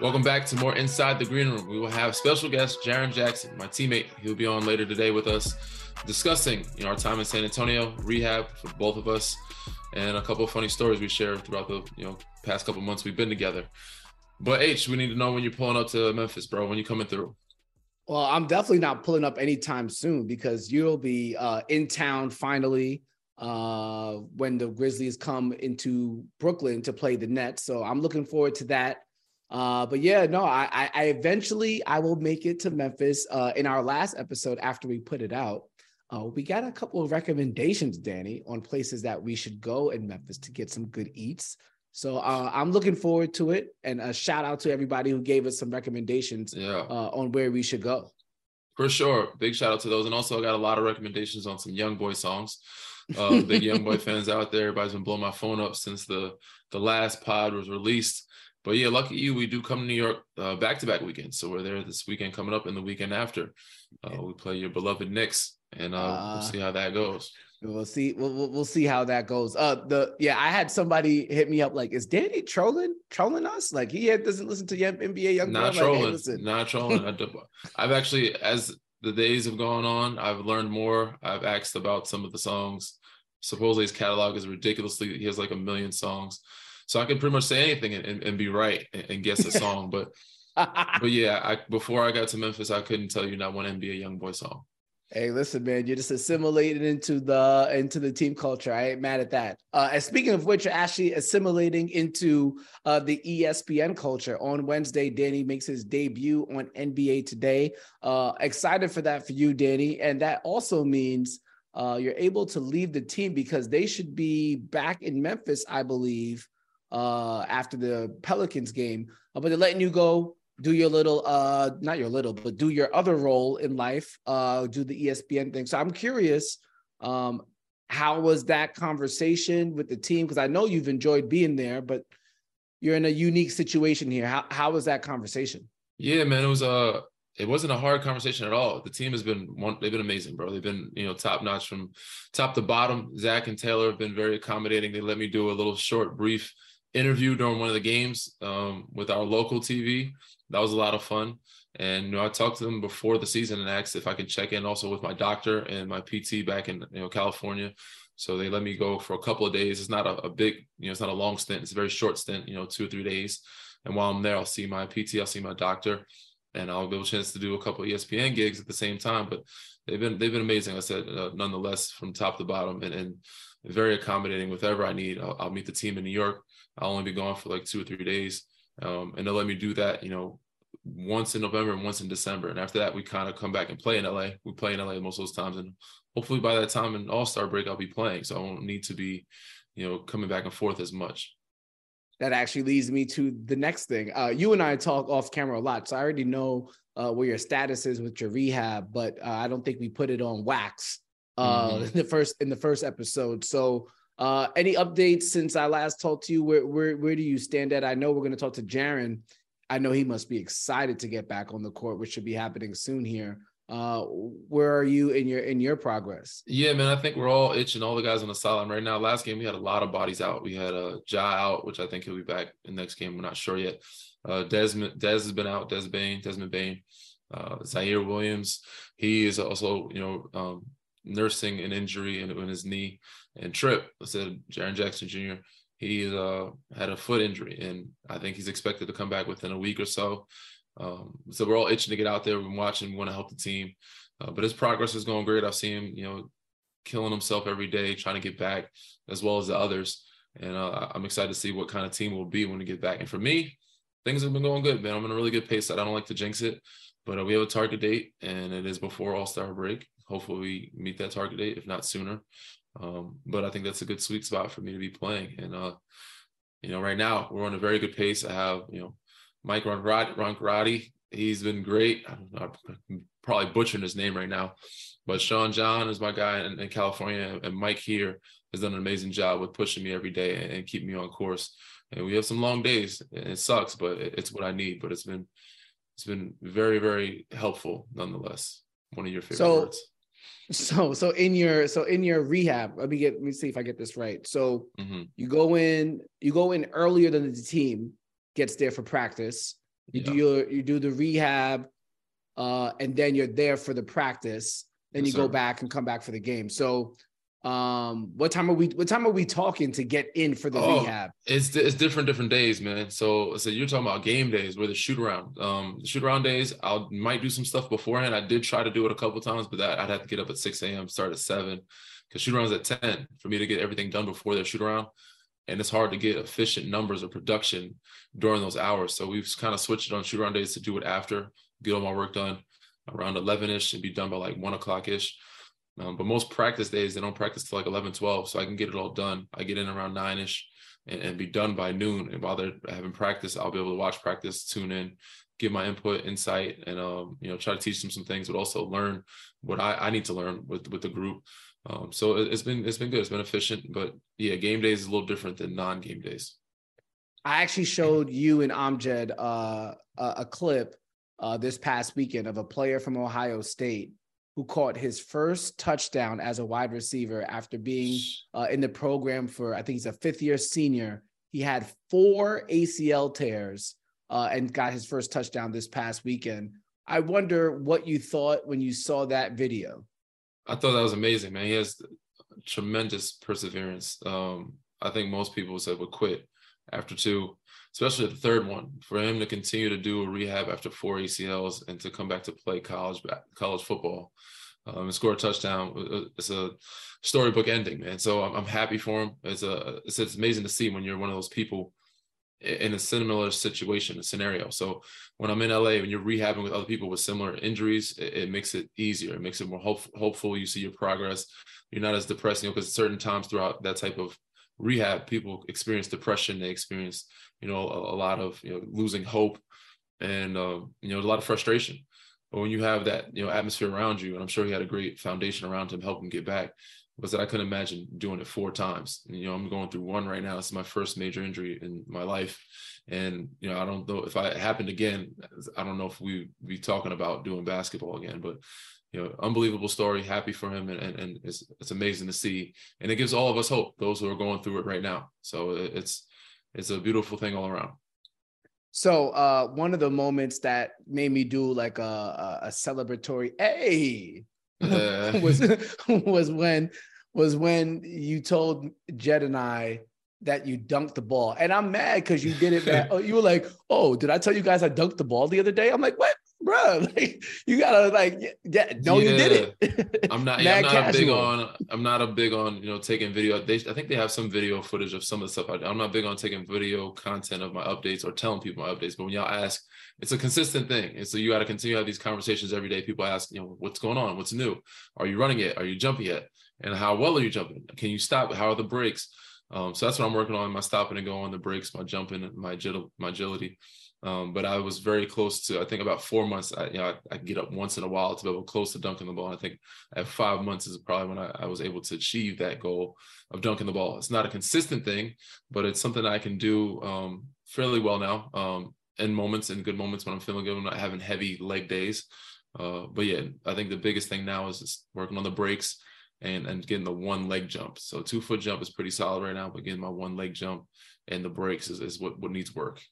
Welcome back to more Inside the Green Room. We will have special guest Jaren Jackson, my teammate. He'll be on later today with us, discussing you know our time in San Antonio, rehab for both of us, and a couple of funny stories we shared throughout the you know past couple months we've been together. But H, we need to know when you're pulling up to Memphis, bro. When you coming through? Well, I'm definitely not pulling up anytime soon because you'll be uh, in town finally uh, when the Grizzlies come into Brooklyn to play the Nets. So I'm looking forward to that. Uh, but yeah, no, I, I eventually I will make it to Memphis. Uh, in our last episode, after we put it out, uh, we got a couple of recommendations, Danny, on places that we should go in Memphis to get some good eats. So uh, I'm looking forward to it, and a shout out to everybody who gave us some recommendations yeah. uh, on where we should go. For sure, big shout out to those, and also I got a lot of recommendations on some Young Boy songs. Uh, big Young Boy fans out there, everybody's been blowing my phone up since the the last pod was released. But yeah, lucky you, we do come to New York back to back weekends. So we're there this weekend coming up and the weekend after. Uh, we play your beloved Knicks, and uh, uh, we'll see how that goes. We'll see. We'll, we'll see how that goes. Uh, the yeah, I had somebody hit me up like, is Danny trolling trolling us? Like he had, doesn't listen to NBA young. Not trolling. Like, hey, not trolling. I've actually, as the days have gone on, I've learned more. I've asked about some of the songs. Supposedly his catalog is ridiculously. He has like a million songs. So I can pretty much say anything and, and be right and, and guess a song. but but yeah, I, before I got to Memphis, I couldn't tell you not one NBA young boy song. Hey, listen, man, you're just assimilated into the into the team culture. I ain't mad at that. Uh, and speaking of which, you're actually assimilating into uh, the ESPN culture. On Wednesday, Danny makes his debut on NBA Today. Uh, excited for that for you, Danny. And that also means uh, you're able to leave the team because they should be back in Memphis, I believe, uh, after the Pelicans game, uh, but they're letting you go do your little uh not your little but do your other role in life uh do the espn thing. So i'm curious um how was that conversation with the team? Because i know you've enjoyed being there but you're in a unique situation here. How, how was that conversation? Yeah man it was uh it wasn't a hard conversation at all. The team has been one they've been amazing bro. They've been you know top notch from top to bottom. Zach and taylor have been very accommodating. They let me do a little short brief interview during one of the games um, with our local TV. That was a lot of fun. And you know, I talked to them before the season and asked if I could check in also with my doctor and my PT back in you know California. So they let me go for a couple of days. It's not a, a big, you know, it's not a long stint. It's a very short stint, you know, two or three days. And while I'm there, I'll see my PT, I'll see my doctor, and I'll get a chance to do a couple ESPN gigs at the same time. But they've been they've been amazing. I said, uh, nonetheless, from top to bottom, and, and very accommodating. Whatever I need, I'll, I'll meet the team in New York I'll only be gone for like two or three days. Um, and they'll let me do that, you know, once in November and once in December. And after that, we kind of come back and play in LA. We play in LA most of those times. And hopefully by that time in All Star break, I'll be playing. So I won't need to be, you know, coming back and forth as much. That actually leads me to the next thing. Uh, you and I talk off camera a lot. So I already know uh, where your status is with your rehab, but uh, I don't think we put it on wax uh, mm-hmm. in the first in the first episode. So uh, any updates since I last talked to you? Where where where do you stand at? I know we're going to talk to Jaren. I know he must be excited to get back on the court, which should be happening soon here. Uh, where are you in your in your progress? Yeah, man, I think we're all itching. All the guys on the sideline right now. Last game we had a lot of bodies out. We had a uh, Ja out, which I think he'll be back in next game. We're not sure yet. Uh, Desmond Des has been out. Des Bane, Desmond Bane, uh, Ziaire Williams. He is also you know um, nursing an injury in, in his knee. And Trip, I said Jaren Jackson Jr., he uh, had a foot injury, and I think he's expected to come back within a week or so. Um, so we're all itching to get out there. We've been watching. We want to help the team, uh, but his progress is going great. I've seen him, you know, killing himself every day, trying to get back, as well as the others. And uh, I'm excited to see what kind of team we'll be when we get back. And for me, things have been going good, man. I'm in a really good pace. I don't like to jinx it, but uh, we have a target date, and it is before All Star break. Hopefully, we meet that target date, if not sooner. Um, but I think that's a good sweet spot for me to be playing. And uh, you know, right now we're on a very good pace. I have you know Mike Roncarati. He's been great. I'm probably butchering his name right now, but Sean John is my guy in, in, California, and Mike here has done an amazing job with pushing me every day and, and keeping me on course. And we have some long days, and it sucks, but it's what I need. But it's been it's been very very helpful nonetheless. One of your favorite so, words so so in your so in your rehab let me get let me see if i get this right so mm-hmm. you go in you go in earlier than the team gets there for practice You yeah. do your you do the rehab, uh, and then you're there for the practice. Then yes, you go back and come back for the game. So um what time are we what time are we talking to get in for the oh, rehab? it's it's different different days man. So so you're talking about game days where the shoot around um the shoot around days i might do some stuff beforehand. I did try to do it a couple times but that i'd have to get up at 6 a.m start at 7 because shoot arounds at 10 for me to get everything done before their shoot around. And it's hard to get efficient numbers of production during those hours. So we've kind of switched it on shoot around days to do it after get all my work done around 11ish and be done by like 1 o'clock ish um, but most practice days, they don't practice till like 11, 12. So I can get it all done. I get in around nine ish and, and, be done by noon. And while they're having practice, I'll be able to watch practice, tune in, give my input, insight, and, um, you know, try to teach them some things, but also learn what I, I need to learn with, with the group. Um, so it, it's been, it's been good. It's been efficient, but yeah, game days is a little different than non-game days. I actually showed you and Amjad uh, a, a clip uh, this past weekend of a player from Ohio State who caught his first touchdown as a wide receiver after being uh, in the program for, I think he's a fifth year senior. He had four ACL tears uh, and got his first touchdown this past weekend. I wonder what you thought when you saw that video. I thought that was amazing, man. He has tremendous perseverance. Um, I think most people said would quit after two especially the third one, for him to continue to do a rehab after four ACLs and to come back to play college college football um, and score a touchdown. Uh, uh, it's a storybook ending, man. So I'm, I'm happy for him. It's a it's, it's amazing to see when you're one of those people in a similar situation, a scenario. So when I'm in LA, when you're rehabbing with other people with similar injuries, it, it makes it easier. It makes it more hope, hopeful. You see your progress. You're not as depressed, you know, because certain times throughout that type of rehab, people experience depression. They experience, you know, a, a lot of you know losing hope, and uh, you know a lot of frustration. But when you have that you know atmosphere around you, and I'm sure he had a great foundation around him, help him get back. Was that I couldn't imagine doing it four times. And, you know, I'm going through one right now. It's my first major injury in my life, and you know, I don't know if I happened again. I don't know if we be talking about doing basketball again, but you know, unbelievable story. Happy for him, and, and, and it's it's amazing to see, and it gives all of us hope. Those who are going through it right now. So it's it's a beautiful thing all around. So uh, one of the moments that made me do like a a, a celebratory hey uh. was was when was when you told Jed and I that you dunked the ball, and I'm mad because you did it. Man. oh, you were like, "Oh, did I tell you guys I dunked the ball the other day?" I'm like, "What? Bro, like you gotta like yeah, no, yeah. you did it. I'm not. Yeah, I'm not casual. a big on. I'm not a big on you know taking video. They, I think they have some video footage of some of the stuff. I, I'm not big on taking video content of my updates or telling people my updates. But when y'all ask, it's a consistent thing, and so you got to continue to have these conversations every day. People ask, you know, what's going on? What's new? Are you running it? Are you jumping yet? And how well are you jumping? Can you stop? How are the breaks? Um, so that's what I'm working on: my stopping and going, the brakes, my jumping, my agil- my agility. Um, but I was very close to, I think about four months, I, you know, I, I get up once in a while to be able close to dunking the ball. And I think at five months is probably when I, I, was able to achieve that goal of dunking the ball. It's not a consistent thing, but it's something I can do um, fairly well now um, in moments, in good moments when I'm feeling good, I'm not having heavy leg days. Uh, but yeah, I think the biggest thing now is just working on the brakes and, and getting the one leg jump. So two foot jump is pretty solid right now, but getting my one leg jump and the brakes is, is what, what needs work.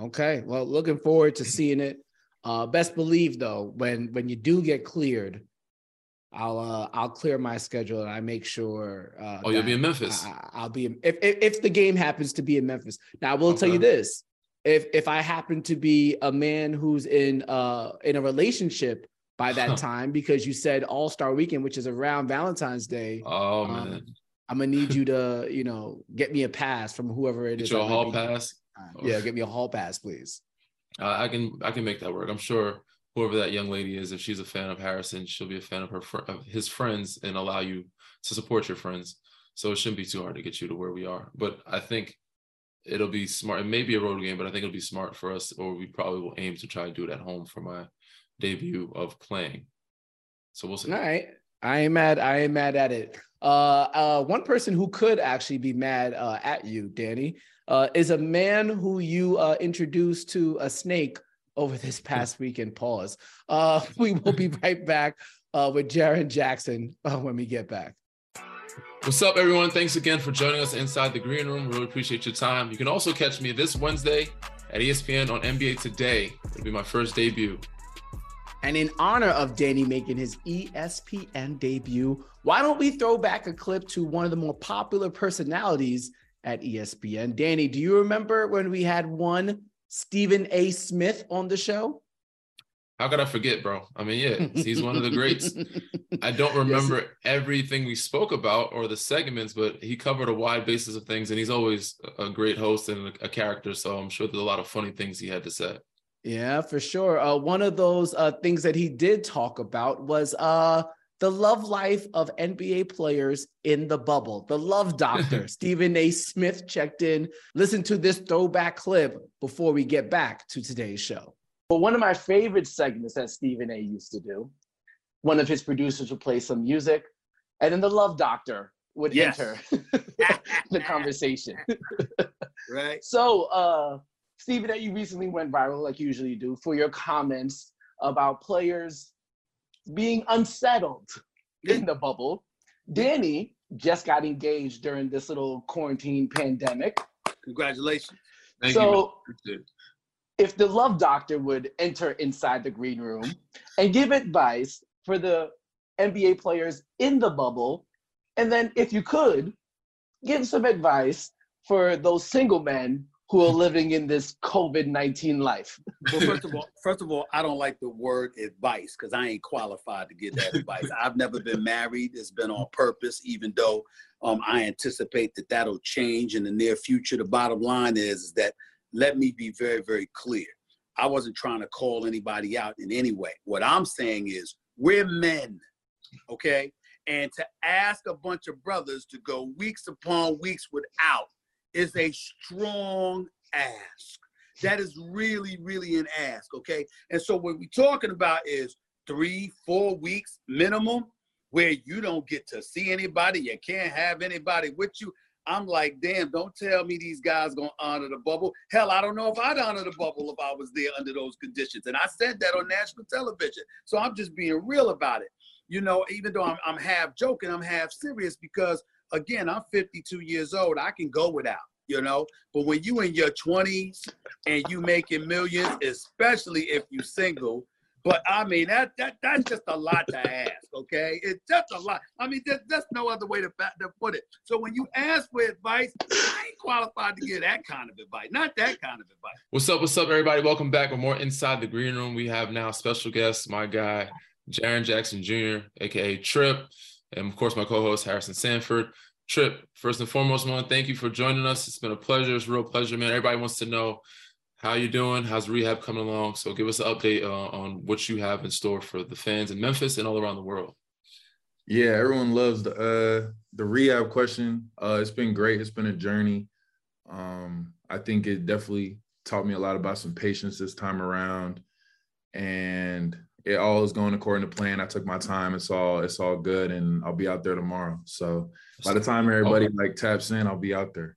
Okay. Well, looking forward to seeing it. Uh, best believe though, when when you do get cleared, I'll uh, I'll clear my schedule and I make sure. Uh, oh, you'll be in Memphis. I, will be in, if, if, if the game happens to be in Memphis. Now I will okay. tell you this: if if I happen to be a man who's in uh in a relationship by that time, because you said All Star Weekend, which is around Valentine's Day. Oh um, man. I'm gonna need you to, you know, get me a pass from whoever it get is. Your hall pass. Yeah, give me a hall pass, please. Uh, I can I can make that work. I'm sure whoever that young lady is, if she's a fan of Harrison, she'll be a fan of her fr- of his friends and allow you to support your friends. So it shouldn't be too hard to get you to where we are. But I think it'll be smart. It may be a road game, but I think it'll be smart for us, or we probably will aim to try to do it at home for my debut of playing. So we'll see. All right. I ain't mad. I ain't mad at it. Uh, uh, one person who could actually be mad uh, at you, Danny, uh, is a man who you uh, introduced to a snake over this past weekend. Pause. Uh, we will be right back uh, with Jaren Jackson uh, when we get back. What's up, everyone? Thanks again for joining us inside the green room. Really appreciate your time. You can also catch me this Wednesday at ESPN on NBA Today. It'll be my first debut. And in honor of Danny making his ESPN debut, why don't we throw back a clip to one of the more popular personalities at ESPN? Danny, do you remember when we had one Stephen A. Smith on the show? How could I forget, bro? I mean, yeah, he's one of the greats. I don't remember yes. everything we spoke about or the segments, but he covered a wide basis of things, and he's always a great host and a character. So I'm sure there's a lot of funny things he had to say. Yeah, for sure. Uh, one of those uh, things that he did talk about was uh, the love life of NBA players in the bubble. The love doctor, Stephen A. Smith, checked in. Listen to this throwback clip before we get back to today's show. But one of my favorite segments that Stephen A. used to do, one of his producers would play some music, and then the love doctor would yes. enter the conversation. right. So, uh, Stephen, that you recently went viral, like you usually do, for your comments about players being unsettled in the bubble. Danny just got engaged during this little quarantine pandemic. Congratulations. Thank so, you. if the love doctor would enter inside the green room and give advice for the NBA players in the bubble, and then if you could, give some advice for those single men who are living in this COVID nineteen life? well, first of all, first of all, I don't like the word advice because I ain't qualified to give that advice. I've never been married; it's been on purpose. Even though um, I anticipate that that'll change in the near future. The bottom line is, is that let me be very, very clear. I wasn't trying to call anybody out in any way. What I'm saying is, we're men, okay? And to ask a bunch of brothers to go weeks upon weeks without is a strong ask. That is really, really an ask, okay? And so what we're talking about is three, four weeks minimum where you don't get to see anybody, you can't have anybody with you. I'm like, damn, don't tell me these guys gonna honor the bubble. Hell, I don't know if I'd honor the bubble if I was there under those conditions. And I said that on national television. So I'm just being real about it. You know, even though I'm, I'm half joking, I'm half serious because again, I'm 52 years old. I can go without you know. But when you in your 20s and you making millions, especially if you single, but I mean that that that's just a lot to ask, okay? It's just a lot. I mean, there's, there's no other way to, to put it. So when you ask for advice, I ain't qualified to give that kind of advice, not that kind of advice. What's up? What's up, everybody? Welcome back with more Inside the Green Room. We have now special guest, my guy, Jaren Jackson Jr., aka Trip, and of course my co-host Harrison Sanford. Trip, first and foremost, man, thank you for joining us. It's been a pleasure. It's a real pleasure, man. Everybody wants to know how you doing. How's rehab coming along? So give us an update uh, on what you have in store for the fans in Memphis and all around the world. Yeah, everyone loves the uh, the rehab question. Uh, it's been great. It's been a journey. Um, I think it definitely taught me a lot about some patience this time around, and it all is going according to plan. I took my time. It's all it's all good, and I'll be out there tomorrow. So by the time everybody okay. like taps in, I'll be out there.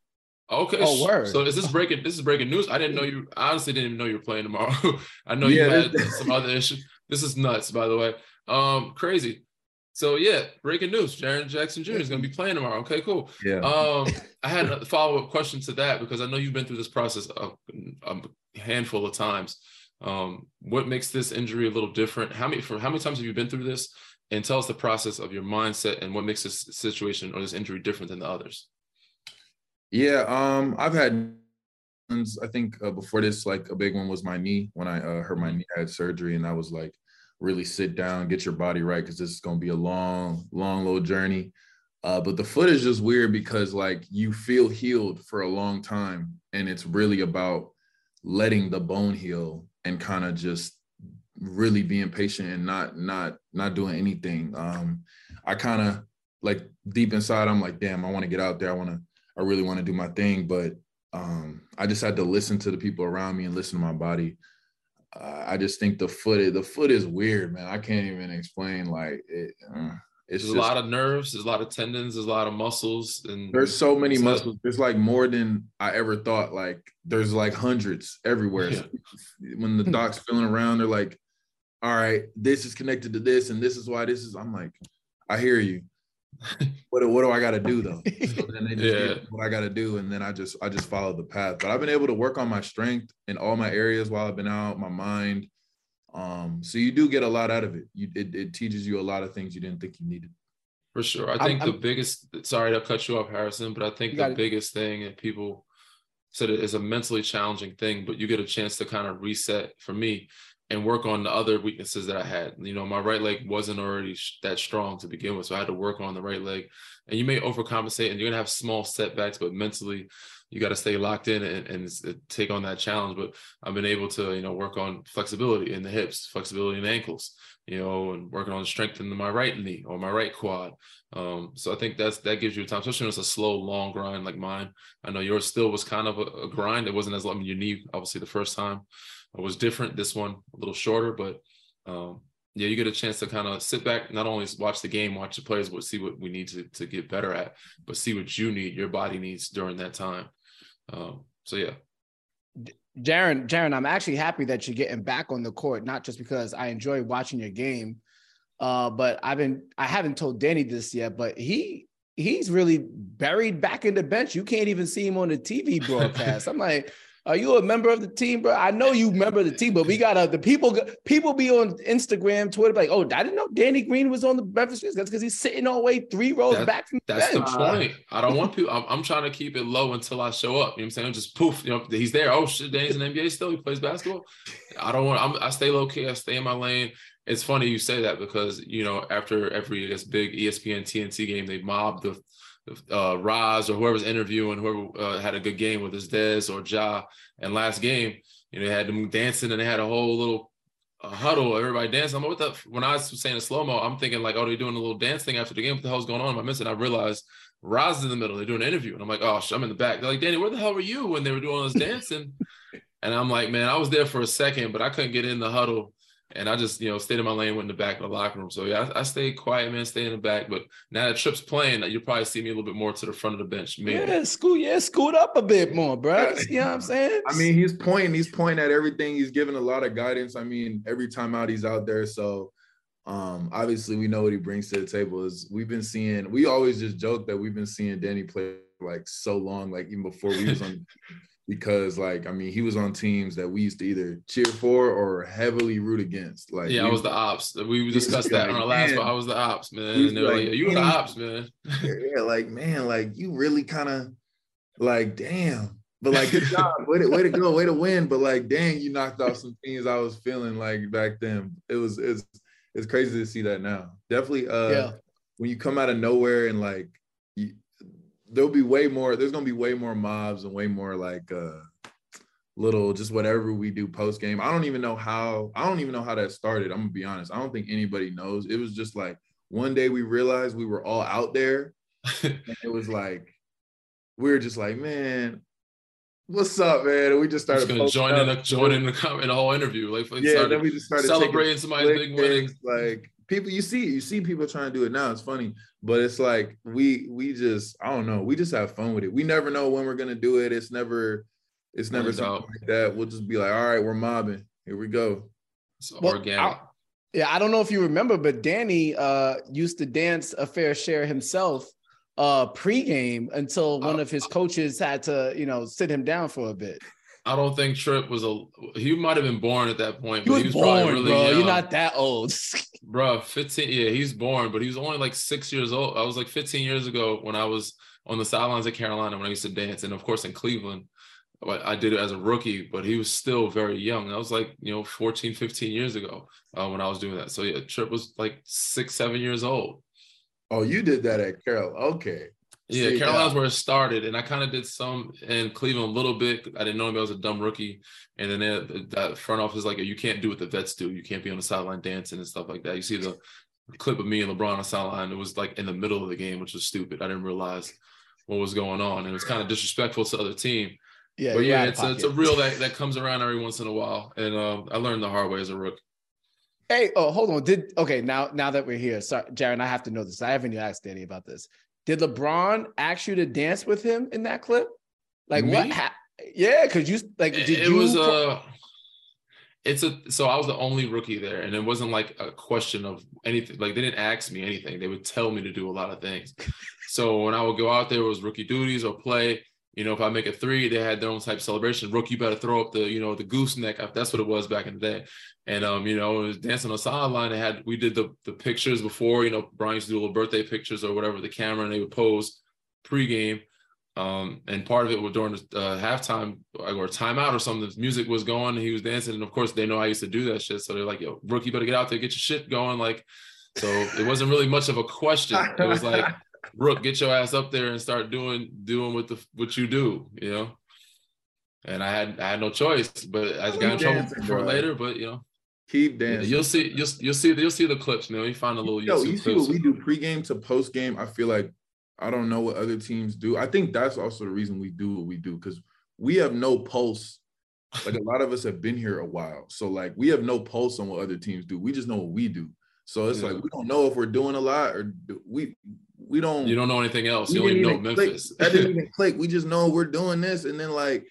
Okay. Oh, word. So is this breaking? This is breaking news. I didn't know you. I honestly didn't even know you were playing tomorrow. I know yeah, you had some other issues. This is nuts, by the way. Um, crazy. So yeah, breaking news: Jaren Jackson Jr. is going to be playing tomorrow. Okay, cool. Yeah. Um, I had a follow up question to that because I know you've been through this process a, a handful of times. Um, what makes this injury a little different? How many for how many times have you been through this? And tell us the process of your mindset and what makes this situation or this injury different than the others. Yeah, um, I've had I think uh, before this, like a big one was my knee when I uh, hurt my knee. I had surgery, and I was like, really sit down, get your body right, because this is gonna be a long, long, little journey. Uh, but the foot is just weird because like you feel healed for a long time, and it's really about letting the bone heal and kind of just really being patient and not not not doing anything. Um, I kind of like deep inside, I'm like, damn, I want to get out there. I want to, I really want to do my thing, but um, I just had to listen to the people around me and listen to my body. Uh, I just think the foot, the foot is weird, man. I can't even explain. Like it, uh, it's there's just, a lot of nerves, there's a lot of tendons, there's a lot of muscles, and there's so many muscles. There's like more than I ever thought. Like there's like hundreds everywhere. Yeah. So when the hmm. doc's feeling around, they're like, "All right, this is connected to this, and this is why this is." I'm like, I hear you, what do, what do I got to do though? So then they just Yeah. what I got to do, and then I just I just follow the path. But I've been able to work on my strength in all my areas while I've been out, my mind. Um, so you do get a lot out of it. You it, it teaches you a lot of things you didn't think you needed. For sure. I I'm- think the I'm- biggest sorry to cut you off, Harrison, but I think the got it. biggest thing that people said it is a mentally challenging thing, but you get a chance to kind of reset for me and work on the other weaknesses that I had. You know, my right leg wasn't already sh- that strong to begin with, so I had to work on the right leg. And you may overcompensate, and you're gonna have small setbacks, but mentally, you got to stay locked in and, and take on that challenge. But I've been able to, you know, work on flexibility in the hips, flexibility in the ankles, you know, and working on strengthening my right knee or my right quad. Um, so I think that's that gives you time, especially when it's a slow, long grind like mine. I know yours still was kind of a, a grind. It wasn't as long. I mean, your knee, obviously, the first time it was different. This one a little shorter, but um, yeah, you get a chance to kind of sit back, not only watch the game, watch the players, but see what we need to to get better at, but see what you need, your body needs during that time. Um, so yeah, Jaren, Jaren, I'm actually happy that you're getting back on the court, not just because I enjoy watching your game, uh, but I've been I haven't told Danny this yet, but he he's really buried back in the bench. You can't even see him on the TV broadcast. I'm like, are you a member of the team, bro? I know you member of the team, but we gotta the people people be on Instagram, Twitter, like, oh, I didn't know Danny Green was on the Grizzlies. That's because he's sitting all the way three rows That- back from the That's the point. I don't want people. I'm, I'm trying to keep it low until I show up. You know what I'm saying? Just poof. You know, he's there. Oh shit, Danny's in the NBA still. He plays basketball. I don't want. I'm, I stay low key. I stay in my lane. It's funny you say that because you know after every guess big ESPN TNT game, they mob the uh, Roz or whoever's interviewing, whoever uh, had a good game with his Dez or Ja. And last game, you know, they had them dancing and they had a whole little uh, huddle, everybody dancing. I'm like, what the? When I was saying a slow mo, I'm thinking like, oh, they're doing a little dance thing after the game. What the hell's going on? Am I missing? I realized Roz is in the middle. They're doing an interview, and I'm like, oh, I'm in the back. They're like, Danny, where the hell were you when they were doing all this dancing? and I'm like, man, I was there for a second, but I couldn't get in the huddle. And I just, you know, stayed in my lane, went in the back of the locker room. So yeah, I, I stayed quiet, man, stay in the back. But now that Trip's playing, you'll probably see me a little bit more to the front of the bench. Maybe. Yeah, scoot, yeah, scoot up a bit more, bro. You know what I'm saying? I mean, he's pointing, he's pointing at everything. He's giving a lot of guidance. I mean, every time out he's out there. So um obviously we know what he brings to the table. Is we've been seeing, we always just joke that we've been seeing Danny play like so long, like even before we was on because like I mean he was on teams that we used to either cheer for or heavily root against. Like yeah, I was the ops. We discussed that on like, our last man. one. I was the ops, man. And they were like, like, you were the ops, man. yeah, like man, like you really kind of like damn. But like good job, way to, way to go, way to win. But like, dang, you knocked off some things I was feeling like back then. It was it's it's crazy to see that now. Definitely, uh, Yeah. when you come out of nowhere and like, there'll be way more. There's gonna be way more mobs and way more like uh little just whatever we do post game. I don't even know how. I don't even know how that started. I'm gonna be honest. I don't think anybody knows. It was just like one day we realized we were all out there and it was like we were just like, man, what's up, man? And we just started Just gonna posting join in the join in the com- in the whole interview. Like, like Yeah, then we just started celebrating somebody's big quick win. pics, Like people, you see, you see people trying to do it now. It's funny, but it's like we we just I don't know. We just have fun with it. We never know when we're gonna do it. It's never it's never Planned something out. like that. We'll just be like, all right, we're mobbing. Here we go. It's Well, organic. I- yeah, I don't know if you remember, but Danny uh, used to dance a fair share himself uh, pregame until one Uh, of his coaches had to, you know, sit him down for a bit. I don't think Trip was a. He might have been born at that point, He but was, he was born, probably really bro. young. You're not that old. Bruh, 15. Yeah, he's born, but he was only like six years old. I was like 15 years ago when I was on the sidelines at Carolina when I used to dance. And of course in Cleveland, I I did it as a rookie, but he was still very young. That was like, you know, 14, 15 years ago uh, when I was doing that. So yeah, Trip was like six, seven years old. Oh, you did that at Carol. Okay. Yeah, See, Carolina's yeah. where it started, and I kind of did some in Cleveland a little bit. I didn't know him; I was a dumb rookie. And then that, that front office is like, you can't do what the vets do. You can't be on the sideline dancing and stuff like that. You see the clip of me and LeBron on the sideline. It was like in the middle of the game, which was stupid. I didn't realize what was going on, and it was kind of disrespectful to the other team. yeah, but yeah, it's a, it's a that that comes around every once in a while, and um, I learned the hard way as a rookie. Hey, oh, hold on. Did okay now? Now that we're here, sorry, Jaren, I have to know this. I haven't asked Danny about this. Did LeBron ask you to dance with him in that clip? Like what? Ha- yeah, because you like. Did it, it you? was uh it's a so I was the only rookie there, and it wasn't like a question of anything. Like they didn't ask me anything; they would tell me to do a lot of things. so when I would go out there, it was rookie duties or play. You know, if I make a three, they had their own type of celebration. Rookie better throw up the, you know, the gooseneck. That's what it was back in the day. And um, you know, was dancing on the sideline. They had we did the the pictures before. You know, Brian used to do little birthday pictures or whatever, the camera, and they would pose pregame. Um, and part of it was during the uh, halftime or timeout or something. The music was going, and he was dancing, and of course they know I used to do that shit. So they're like, "Yo, rookie, better get out there, get your shit going." Like, so it wasn't really much of a question. It was like, "Rook, get your ass up there and start doing doing what the what you do," you know. And I had I had no choice, but I got in trouble for it later. But you know, keep dancing. Yeah, you'll see, you'll you'll see, you'll see the clips. Know, you find a little. Yo, you see what we do pregame to postgame. I feel like I don't know what other teams do. I think that's also the reason we do what we do because we have no pulse. Like a lot of us have been here a while, so like we have no pulse on what other teams do. We just know what we do. So it's yeah. like we don't know if we're doing a lot or do, we we don't. You don't know anything else. You only know Memphis. Click. That didn't even click. We just know we're doing this, and then like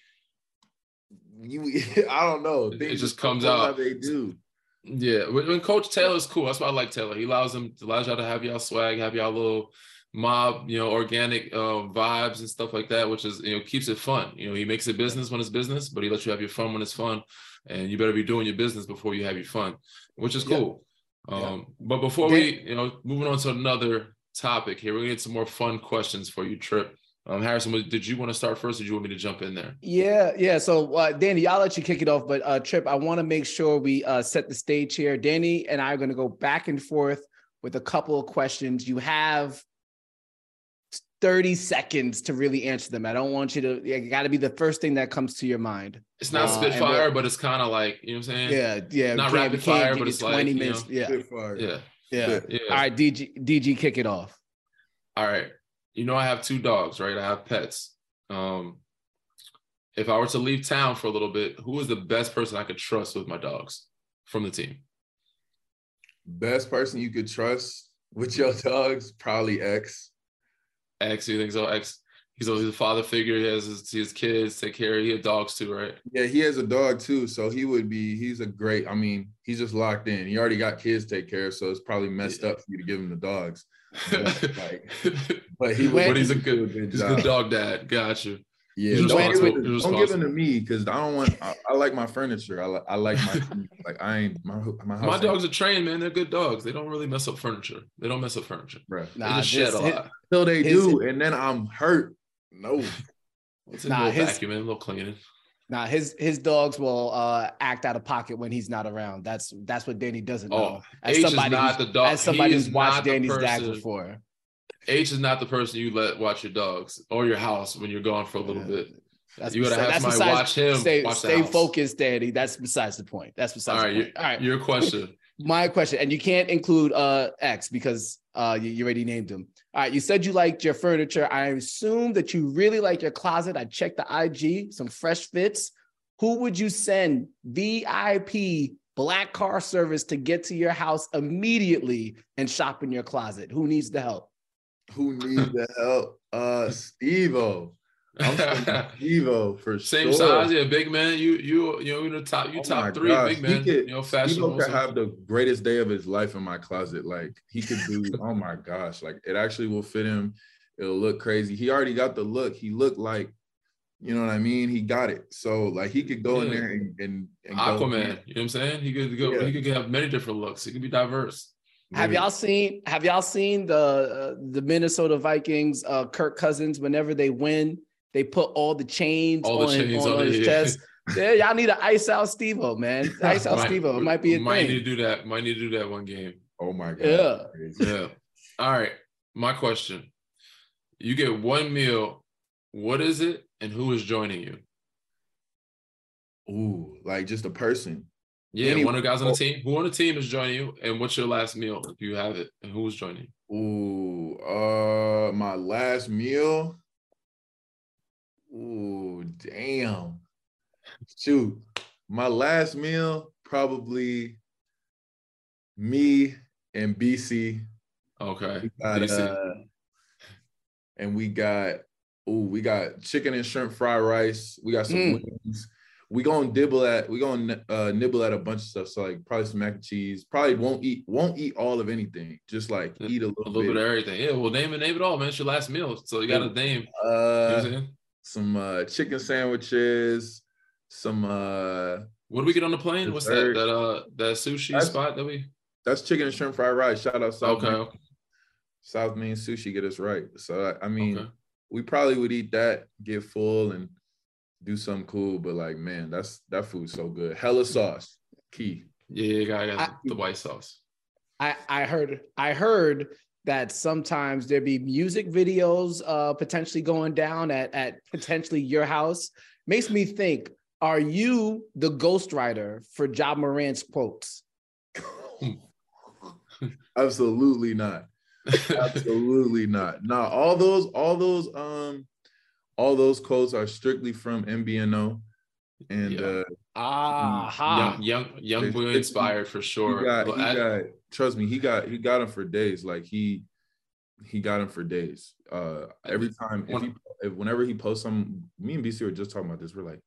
you, I don't know. Things it just comes out. they do. Yeah, when Coach Taylor's cool. That's why I like Taylor. He allows them allows y'all to have y'all swag, have y'all little mob, you know, organic uh, vibes and stuff like that, which is you know keeps it fun. You know, he makes it business when it's business, but he lets you have your fun when it's fun, and you better be doing your business before you have your fun, which is cool. Yeah. Um, yeah. But before we, you know, moving on to another topic here, we're gonna get some more fun questions for you, Trip. Um, Harrison, did you want to start first, or did you want me to jump in there? Yeah, yeah. So, uh, Danny, I'll let you kick it off, but uh, Trip, I want to make sure we uh, set the stage here. Danny and I are going to go back and forth with a couple of questions. You have 30 seconds to really answer them. I don't want you to, it got to be the first thing that comes to your mind. It's not uh, spitfire, but it's kind of like, you know what I'm saying? Yeah, yeah. Not rapid fire, but it's 20 like, minutes. You know, yeah. yeah. Yeah. Yeah. All right, DG, DG, kick it off. All right. You know, I have two dogs, right? I have pets. Um, if I were to leave town for a little bit, who is the best person I could trust with my dogs from the team? Best person you could trust with your dogs, probably X. X, you think so? X, he's a, he's a father figure. He has his, his kids take care. He has dogs too, right? Yeah, he has a dog too. So he would be. He's a great. I mean, he's just locked in. He already got kids take care of. So it's probably messed yeah. up for you to give him the dogs. But, like, but he. But he's a good. good he's a good dog dad. Gotcha. Yeah, don't, give, it, don't give them to me because I don't want. I, I, like my furniture. I, I like my like. I ain't my my, my dogs are trained, man. They're good dogs. They don't really mess up furniture. They don't mess up furniture. Right. Nah, they just shed a lot. So they his, do, and then I'm hurt. No. It's a nah, little his, vacuum, a little cleaning. Nah, his his dogs will uh, act out of pocket when he's not around. That's that's what Danny doesn't oh, know. As H somebody, is not the dog. As somebody who's watched Danny's dad before. H is not the person you let watch your dogs or your house when you're gone for a little yeah. bit. That's you gotta have somebody besides, watch him. Stay, watch stay focused, Danny. That's besides the point. That's besides. All right, All right, your question. My question, and you can't include uh X because uh you, you already named him. All right, you said you liked your furniture. I assume that you really like your closet. I checked the IG, some fresh fits. Who would you send VIP black car service to get to your house immediately and shop in your closet? Who needs the help? Who needs the help? Uh, Steve-O. I'm Evo for Same sure. size, yeah, big man. You you you know in the top, you oh top three, gosh. big man. Could, you know, fashion. Evo could have the greatest day of his life in my closet. Like he could do. oh my gosh, like it actually will fit him. It'll look crazy. He already got the look. He looked like, you know what I mean. He got it. So like he could go yeah. in there and and, and Aquaman. Go, you know what I'm saying? He could go. Yeah. He could have many different looks. He could be diverse. Have y'all seen? Have y'all seen the uh, the Minnesota Vikings? Uh, Kirk Cousins. Whenever they win, they put all the chains, all on, the chains on, on, his chest. Yeah, y'all need to ice out Steve-O, man. Ice out Steve-O. It might be a might thing. need to do that. Might need to do that one game. Oh my god. Yeah. Yeah. All right. My question. You get one meal. What is it and who is joining you? Ooh, like just a person. Yeah, Any, one of the guys on the oh. team. Who on the team is joining you, and what's your last meal if you have it, and who's joining? Ooh, uh, my last meal. Ooh, damn. Shoot. My last meal, probably me and BC. Okay. Got, BC. Uh, and we got, ooh, we got chicken and shrimp fried rice. We got some mm. wings. we gonna dibble at we gonna uh, nibble at a bunch of stuff. So like probably some mac and cheese. Probably won't eat won't eat all of anything. Just like eat a little, a little bit. bit. of everything. Yeah, well, name it, name it all, man. It's your last meal, so you got to name. You know what I'm saying? some uh, chicken sandwiches. Some uh, What do we get on the plane? What's that? That uh, that sushi That's- spot that we? that's chicken and shrimp fried rice. Shout out South Okay, Main, South Main Sushi. Get us right. So I, I mean, okay. we probably would eat that, get full, and do something cool. But like, man, that's that food's so good. Hella sauce, key. Yeah, you got, got I- the white sauce. I I heard I heard that sometimes there be music videos uh potentially going down at at potentially your house. Makes me think, are you the ghostwriter for Ja Morant's quotes? Absolutely not. Absolutely not. now all those, all those, um, all those quotes are strictly from MBNO, and Yeah. uh, Ah, ha. young, young, young boy it's- inspired for he sure. got, he I- got. Trust me, he got, he got him for days. Like he, he got him for days. Uh, every time, if he, if, whenever he posts some, me and BC were just talking about this. We're like,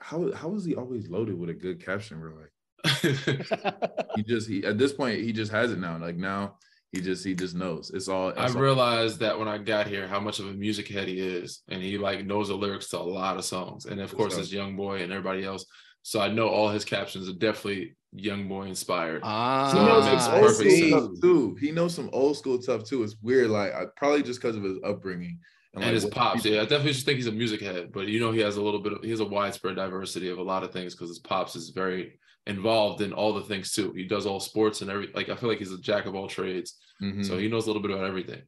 how, how is he always loaded with a good caption? We're like, he just, he at this point, he just has it now. Like now, he just, he just knows. It's all. I it's all- realized that when I got here, how much of a music head he is, and he like knows the lyrics to a lot of songs, and of course, So- this young boy and everybody else. So I know all his captions are definitely young boy inspired. Ah, He knows makes some old perfect school see. stuff too. He knows some old school stuff too. It's weird, like I, probably just because of his upbringing and like, his pops. people- Yeah, I definitely just think he's a music head, but you know he has a little bit of he has a widespread diversity of a lot of things because his pops is very involved in all the things too. He does all sports and every like I feel like he's a jack of all trades, Mhm, so he knows a little bit about everything.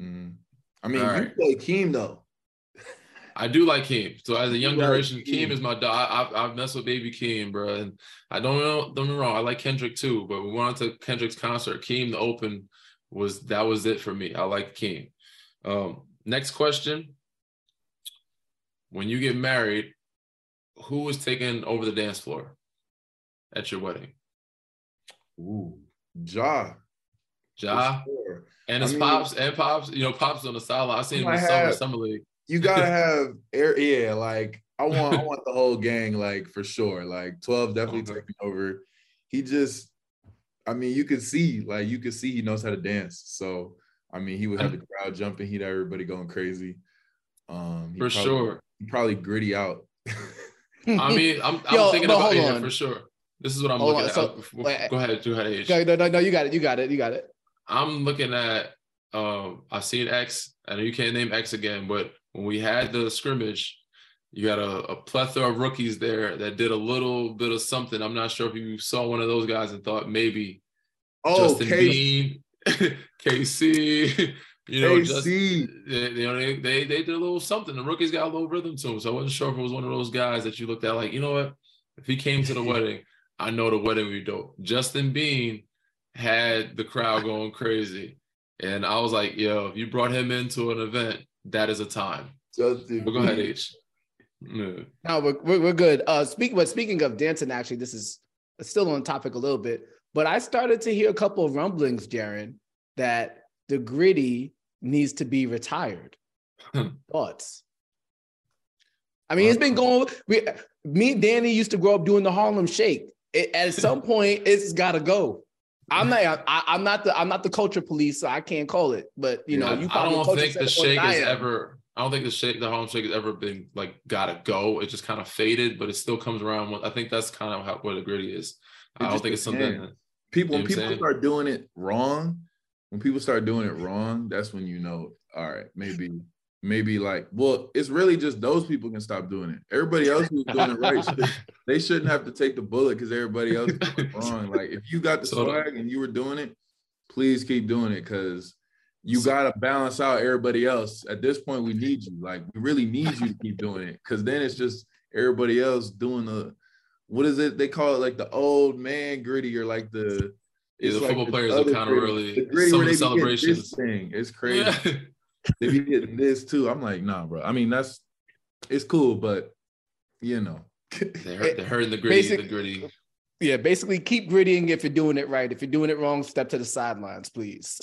mhm. I mean, All you right. play Keem though. I do like Keem. So as a young like generation, Keem. Keem is my dog. I, I, I mess with baby Keem, bro. And I don't know, don't get me wrong. I like Kendrick too, but we went to Kendrick's concert. Keem, the open was that was it for me. I like Keem. Um, next question. When you get married, who is taking over the dance floor at your wedding? Ooh, Ja. for Ja sure. and I his mean- pops and pops. You know, pops on the sideline. I seen him in the summer have- summer league. You gotta have air. Yeah, like I want, I want the whole gang, like for sure. Like twelve definitely Okay. taking over. He just, I mean, you could see, like you could see, he knows how to dance. So I mean, he would have the crowd jumping. He'd have everybody going crazy. Um, For probably- sure. he probably Griddy out. I mean, I'm, I'm Yo, thinking but about hold yeah, for sure. This is what I'm Hold looking on, at. so- Uh, wait, go ahead, go ahead. No, no, no, no, you got it. You got it. You got it. I'm looking at um I seen X. I know you can't name X again, but when we had the scrimmage, you had a, a plethora of rookies there that did a little bit of something. I'm not sure if you saw one of those guys and thought maybe Oh, Justin K- Bean, KC, you know, just they, you know, they, they they did a little something. The rookies got a little rhythm to them. So I wasn't sure if it was one of those guys that you looked at like, you know what? If he came to the wedding, I know the wedding would be dope. Justin Bean had the crowd going crazy. And I was like, yo, if you brought him into an event, that is a time. Justin. But go ahead, Bean. H. Yeah. No, we're, we're, we're good. Uh, speak, but speaking of dancing, actually, this is still on topic a little bit. But I started to hear a couple of rumblings, Jaren, that the Griddy needs to be retired. Thoughts? I mean, it's been going. We, me, and Danny used to grow up doing the Harlem Shake. It, at some point, it's got to go. I'm not. I, I'm not the. I'm not the culture police, so I can't call it. But you know, I, you I don't culture think the center shake has ever. I don't think the shake, the home shake has ever been like gotta go. It just kind of faded, but it still comes around. With, I think that's kind of how where the Griddy is. I don't think it's something. depends. People, when You know what I'm people start doing it wrong, when people start doing it wrong, that's when you know, all right, maybe, maybe like, well, it's really just those people can stop doing it. Everybody else who's doing it right, they shouldn't have to take the bullet because everybody else is doing it wrong. Like, if you got the swag and you were doing it, please keep doing it because you got to balance out everybody else. At this point, we need you. Like, we really need you to keep doing it because then it's just everybody else doing the what is it? They call it like the old man Griddy or like the Yeah, the like football players are kinda Griddy. really- the some of the be getting this celebrations. thing. It's crazy. Yeah. They be getting this too. I'm like, nah, bro. I mean, that's it's cool, but you know, They're, they're hurting the Griddy, Basic- the Griddy. Yeah, basically keep Griddying if you're doing it right. If you're doing it wrong, step to the sidelines, please.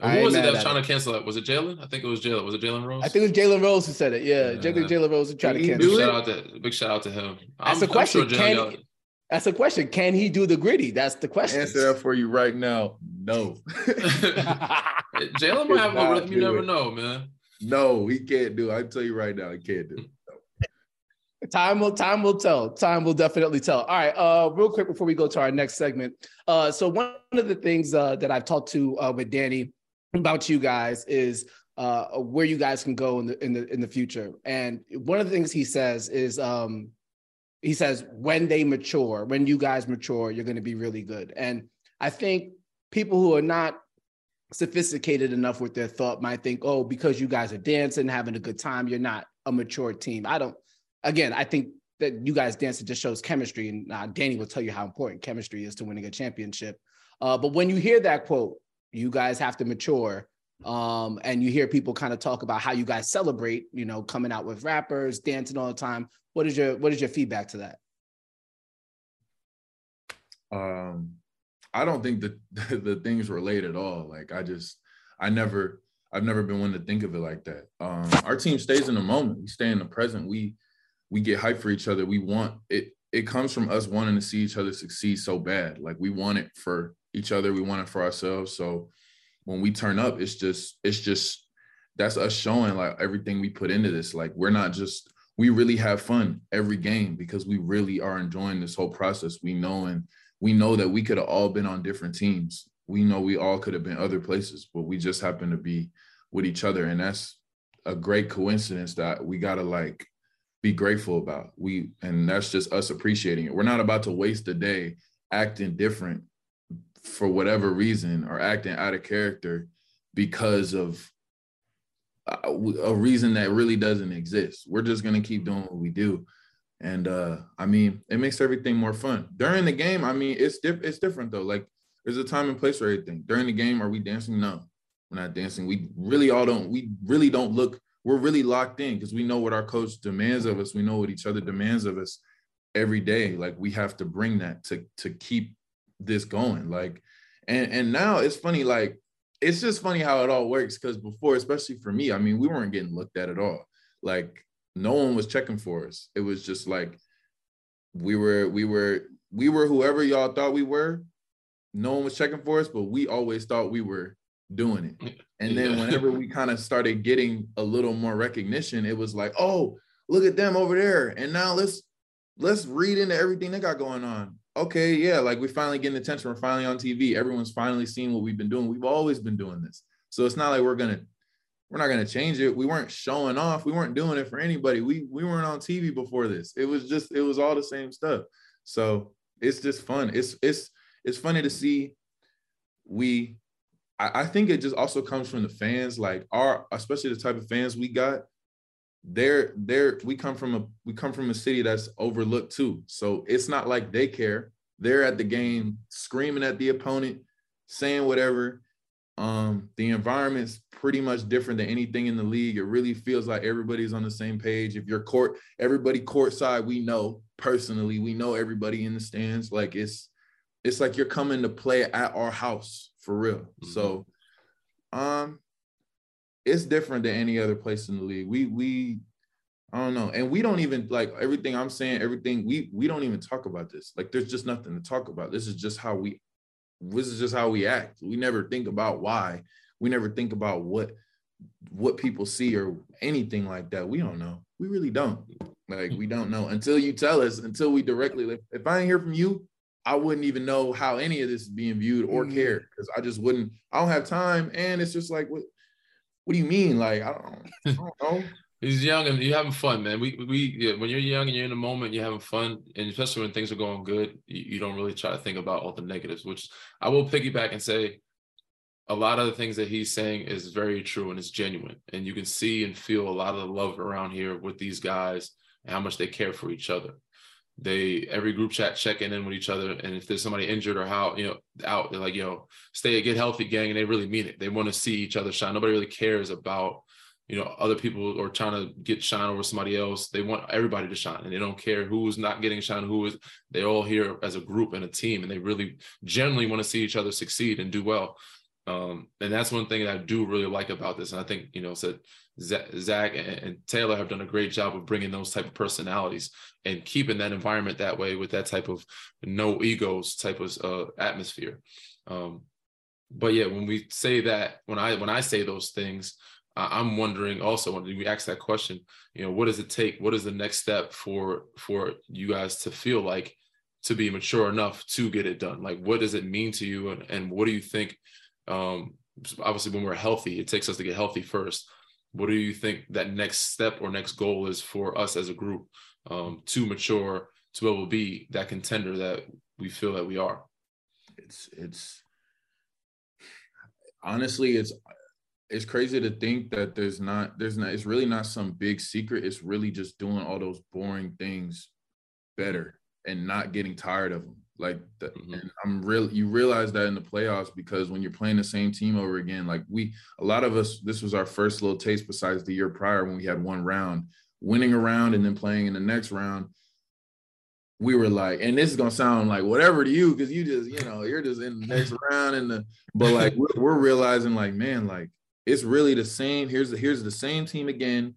Who was it that was trying it. to cancel it? Was it Jalen? I think it was Jalen. Was it Jalen Rose? I think it was Jalen Rose who said it. Yeah, yeah. Jalen Rose who tried to cancel big it. Shout out to, big shout out to him. That's I'm, a question. Sure Can, that's a question. Can he do the Griddy? That's the question. Answer that for you right now. No. Jalen might have a rhythm. You never it. know, man. No, he can't do. It. I tell you right now, he can't do. It. Time will time will tell. Time will definitely tell. All right. Uh, real quick before we go to our next segment. Uh, so one of the things uh, that I've talked to uh, with Danny about you guys is uh, where you guys can go in the in the in the future. And one of the things he says is um, he says when they mature, when you guys mature, you're going to be really good. And I think people who are not sophisticated enough with their thought might think, oh, because you guys are dancing, having a good time, you're not a mature team. I don't again, I think that you guys dancing just shows chemistry, and uh, Danny will tell you how important chemistry is to winning a championship. Uh, but when you hear that quote, you guys have to mature. Um, and you hear people kind of talk about how you guys celebrate, you know, coming out with rappers, dancing all the time. What is your what is your feedback to that? Um, I don't think that the things relate at all. Like I just I never I've never been one to think of it like that. Um, our team stays in the moment. We stay in the present. We we get hyped for each other. We want it. It comes from us wanting to see each other succeed so bad. Like we want it for each other. We want it for ourselves. So when we turn up, it's just it's just that's us showing like everything we put into this. Like we're not just we really have fun every game because we really are enjoying this whole process. We know and we know that we could have all been on different teams. We know we all could have been other places, but we just happen to be with each other. And that's a great coincidence that we gotta like be grateful about. We and that's just us appreciating it. We're not about to waste a day acting different for whatever reason or acting out of character because of uh, a reason that really doesn't exist. We're just gonna keep doing what we do, and uh I mean, it makes everything more fun during the game. I mean, it's diff- it's different though. Like there's a time and place for everything. During the game, are we dancing? No, we're not dancing. We really all don't. We really don't look we're really locked in because we know what our coach demands of us. We know what each other demands of us every day. Like we have to bring that to to keep this going. Like, and and now it's funny. Like it's just funny how it all works because before, especially for me, I mean, we weren't getting looked at at all. Like no one was checking for us. It was just like we were we were we were whoever y'all thought we were. No one was checking for us, but we always thought we were doing it. And then whenever we kind of started getting a little more recognition, it was like, oh, look at them over there. And now let's let's read into everything they got going on. Okay, yeah, like we finally getting attention. We're finally on TV. Everyone's finally seeing what we've been doing. We've always been doing this. So it's not like we're gonna we're not gonna change it. We weren't showing off. We weren't doing it for anybody. We we weren't on TV before this. It was just it was all the same stuff. So it's just fun. It's it's it's funny to see we I, I think it just also comes from the fans, like our, especially the type of fans we got. They're they're we come from a we come from a city that's overlooked too. So it's not like they care. They're at the game screaming at the opponent, saying whatever. Um, the environment's pretty much different than anything in the league. It really feels like everybody's on the same page. If you're court, everybody courtside, we know personally, we know everybody in the stands. Like it's it's like you're coming to play at our house for real. Mm-hmm. So um it's different than any other place in the league. We we I don't know. And we don't even like everything I'm saying, everything we we don't even talk about this. Like there's just nothing to talk about. This is just how we this is just how we act. We never think about why. We never think about what what people see or anything like that. We don't know. We really don't. Like we don't know until you tell us, until we directly like if I ain't hear from you, I wouldn't even know how any of this is being viewed or mm-hmm. cared because I just wouldn't. I don't have time, and it's just like, what? What do you mean? Like I don't, I don't know. He's young and you're having fun, man. We we yeah, when you're young and you're in the moment, you're having fun, and especially when things are going good, you, you don't really try to think about all the negatives. Which I will piggyback and say, a lot of the things that he's saying is very true and it's genuine, and you can see and feel a lot of the love around here with these guys and how much they care for each other they every group chat checking in with each other and if there's somebody injured or how you know out they're like yo stay get healthy gang and they really mean it they want to see each other shine nobody really cares about you know other people are trying to get shine over somebody else they want everybody to shine and they don't care who's not getting shine who is they're all here as a group and a team and they really generally want to see each other succeed and do well Um, and that's one thing that I do really like about this. And I think, you know, said Zach and Taylor have done a great job of bringing those type of personalities and keeping that environment that way with that type of no egos type of uh, atmosphere. Um, but yeah, when we say that, when I when I say those things, I'm wondering also when we ask that question, you know, what does it take? What is the next step for for you guys to feel like to be mature enough to get it done? Like, what does it mean to you, and and what do you think? Um, obviously, when we're healthy, it takes us to get healthy first. What do you think that next step or next goal is for us as a group um, to mature to be able to be that contender that we feel that we are? It's it's honestly it's it's crazy to think that there's not there's not it's really not some big secret. It's really just doing all those boring things better and not getting tired of them like the, mm-hmm. and i'm real you realize that in the playoffs because when you're playing the same team over again like we a lot of us this was our first little taste besides the year prior when we had one round winning a round and then playing in the next round. We were like, and this is gonna sound like whatever to you because you just, you know, you're just in the next round and the, but like we're, we're, realizing like, man, like it's really the same. Here's the here's the same team again.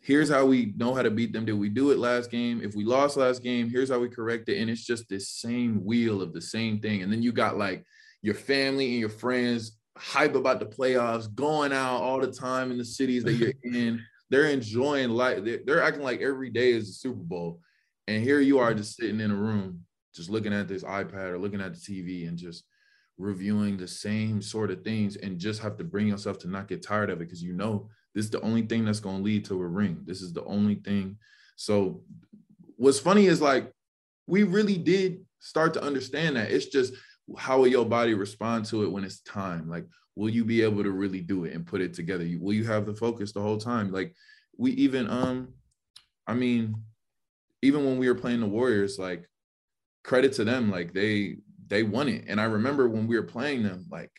Here's how we know how to beat them. Did we do it last game? If we lost last game, here's how we correct it. And it's just this same wheel of the same thing. And then you got like your family and your friends hype about the playoffs, going out all the time in the cities that you're in. They're enjoying life. They're, they're acting like every day is a Super Bowl. And here you are just sitting in a room, just looking at this iPad or looking at the TV and just reviewing the same sort of things and just have to bring yourself to not get tired of it because you know this is the only thing that's going to lead to a ring. This is the only thing. So what's funny is like we really did start to understand that. It's just how will your body respond to it when it's time? Like, will you be able to really do it and put it together? Will you have the focus the whole time? Like we even um I mean, even when we were playing the Warriors, like credit to them, like they they won it. And I remember when we were playing them, like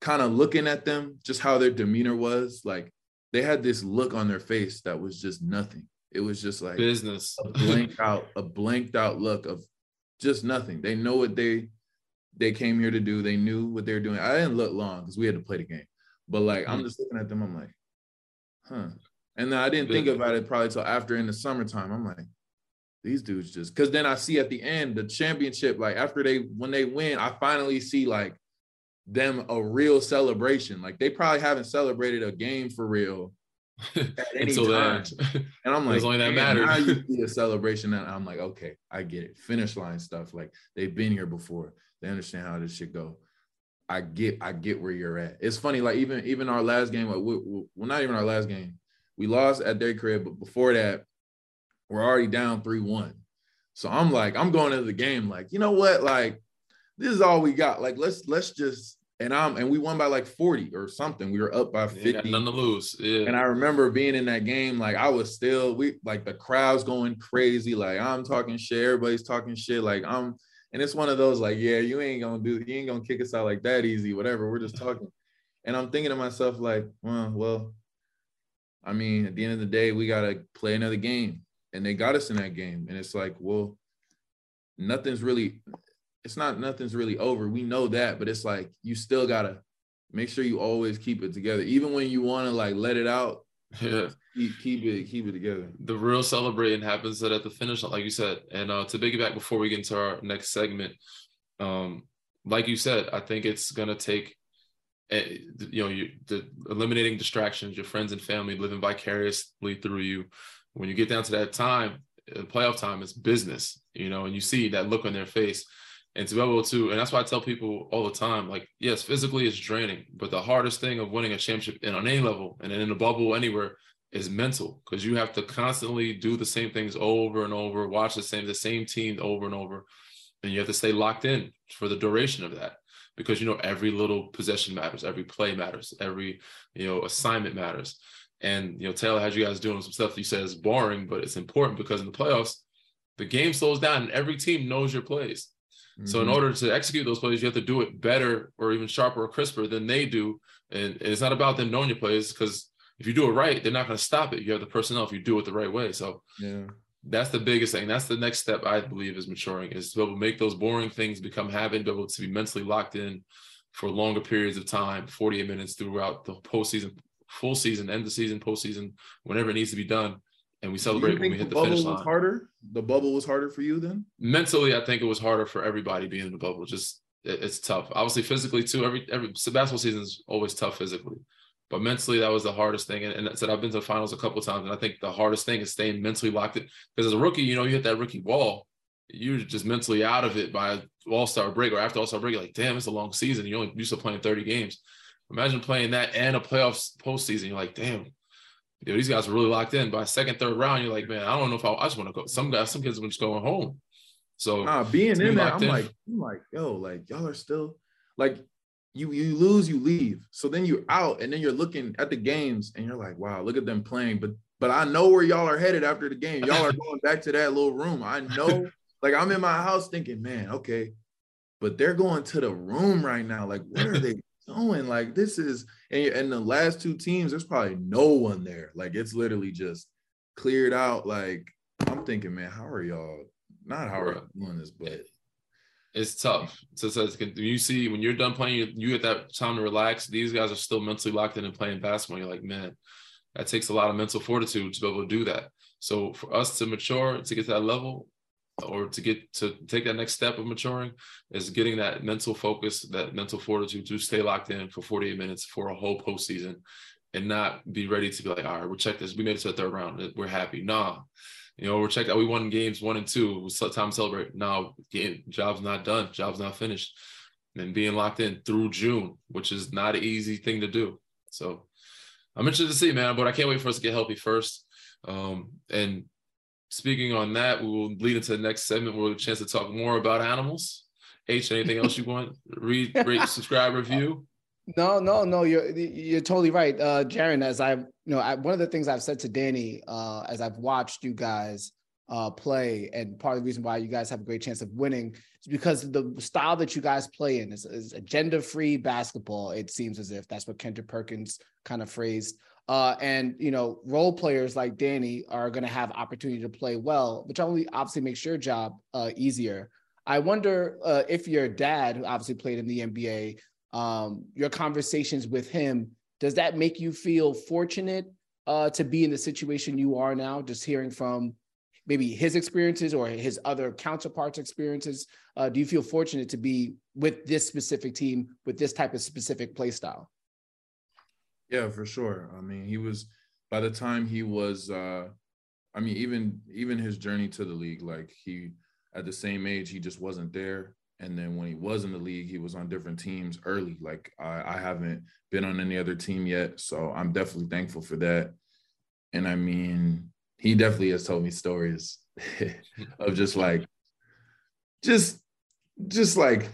kind of looking at them, just how their demeanor was, like they had this look on their face that was just nothing. It was just like business, a blank out, a blanked out look of just nothing. They know what they they came here to do. They knew what they were doing. I didn't look long because we had to play the game. But like I'm mm. just looking at them, I'm like, huh. And then I didn't think about it probably till after in the summertime. I'm like, these dudes just because then I see at the end the championship, like after they when they win, I finally see like them a real celebration. Like they probably haven't celebrated a game for real at any time. And I'm like, only that matters. Now you see a celebration, and I'm like, okay, I get it. Finish line stuff. Like they've been here before. They understand how this should go. I get, I get where you're at. It's funny, like even even our last game, like we well, not even our last game. We lost at their crib, but before that, we're already down 3-1. So I'm like, I'm going into the game like, you know what? Like, this is all we got. Like, let's let's just and I'm and we won by like 40 or something. We were up by 50. Yeah, none to lose. Yeah. And I remember being in that game, like I was still we like the crowd's going crazy. Like I'm talking shit, everybody's talking shit. Like I'm and it's one of those like, yeah, you ain't gonna do you ain't gonna kick us out like that easy, whatever. We're just talking. and I'm thinking to myself, like, well, well, I mean, at the end of the day, we gotta play another game and they got us in that game. And it's like, well, nothing's really, it's not nothing's really over. We know that, but it's like you still gotta make sure you always keep it together, even when you want to like let it out. Yeah, keep, keep it keep it together. The real celebrating happens at the finish, like you said. And uh, to piggyback before we get into our next segment, um, like you said, I think it's gonna take eh, you know you the eliminating distractions your friends and family living vicariously through you when you get down to that time, uh, playoff time is business, you know, and you see that look on their face. And to be able to, and that's why I tell people all the time, like, yes, physically it's draining, but the hardest thing of winning a championship in on any level and in a bubble anywhere is mental because you have to constantly do the same things over and over, watch the same the same team over and over, and you have to stay locked in for the duration of that because you know every little possession matters, every play matters, every you know assignment matters. And you know, Taylor has you guys doing some stuff you said is boring, but it's important because in the playoffs, the game slows down and every team knows your plays. Mm-hmm. So in mm-hmm. order to execute those plays, you have to do it better or even sharper or crisper than they do. And, and it's not about them knowing your plays because if you do it right, they're not going to stop it. You have the personnel if you do it the right way. So yeah, that's the biggest thing. That's the next step I believe is maturing is to be able to make those boring things become habit, be able to be mentally locked in for longer periods of time, 48 minutes throughout the postseason, full season, end of season, postseason, whenever it needs to be done. And we celebrate when we hit the, the finish line. Was harder? The bubble was harder for you then? Mentally, I think it was harder for everybody being in the bubble. Just it, it's tough. Obviously, physically too. Every every basketball season is always tough physically, but mentally that was the hardest thing. And, and I said I've been to the finals a couple times, and I think the hardest thing is staying mentally locked in. Because as a rookie, you know, you hit that rookie wall, you're just mentally out of it by All Star break or after All Star break. You're like, damn, it's a long season. You only used to playing 30 games. Imagine playing that and a playoffs postseason. You're like, damn, know, these guys are really locked in. By second, third round, you're like, man, I don't know if I, I just want to go. Some guys, some kids are just going home. So nah, being in there, I'm in. like, I'm like, yo, like y'all are still like you you lose, you leave. So then you're out, and then you're looking at the games, and you're like, wow, look at them playing. But but I know where y'all are headed after the game. Y'all are going back to that little room. I know, like I'm in my house thinking, man, okay, but they're going to the room right now. Like, what are they doing? Like, this is and, and the last two teams, there's probably no one there. Like, it's literally just cleared out. Like, I'm thinking, man, how are y'all? Not how are you doing this, but it's tough. So, so it's, you see when you're done playing, you, you get that time to relax. These guys are still mentally locked in and playing basketball. You're like, man, that takes a lot of mental fortitude to be able to do that. So for us to mature to get to that level, or to get to take that next step of maturing, is getting that mental focus, that mental fortitude to stay locked in for 48 minutes for a whole postseason, and not be ready to be like, all right, we'll check this. We made it to the third round. We're happy. Nah, you know, we're checking out. We won games one and two. It was time to celebrate. Now, game job's not done. Job's not finished. And being locked in through June, which is not an easy thing to do. So I'm interested to see, man, but I can't wait for us to get healthy first. Um, and speaking on that, we will lead into the next segment We'll have a chance to talk more about animals. H, anything else you want? Read, rate, subscribe, review. No, no, no. You're you're totally right, uh, Jaren. As I, you know, I, one of the things I've said to Danny, uh, as I've watched you guys uh, play, and part of the reason why you guys have a great chance of winning is because the style that you guys play in is, is agenda-free basketball. It seems as if that's what Kendrick Perkins kind of phrased. Uh, and you know, role players like Danny are going to have opportunity to play well, which only obviously makes your job uh, easier. I wonder uh, if your dad, who obviously played in the NBA, um, your conversations with him, does that make you feel fortunate uh, to be in the situation you are now? Just hearing from maybe his experiences or his other counterparts' experiences. Uh, do you feel fortunate to be with this specific team with this type of specific play style? Yeah, for sure. I mean, he was by the time he was uh I mean, even even his journey to the league, like he at the same age, he just wasn't there. And then when he was in the league, he was on different teams early. Like I, I haven't been on any other team yet. So I'm definitely thankful for that. And I mean, he definitely has told me stories of just like just just like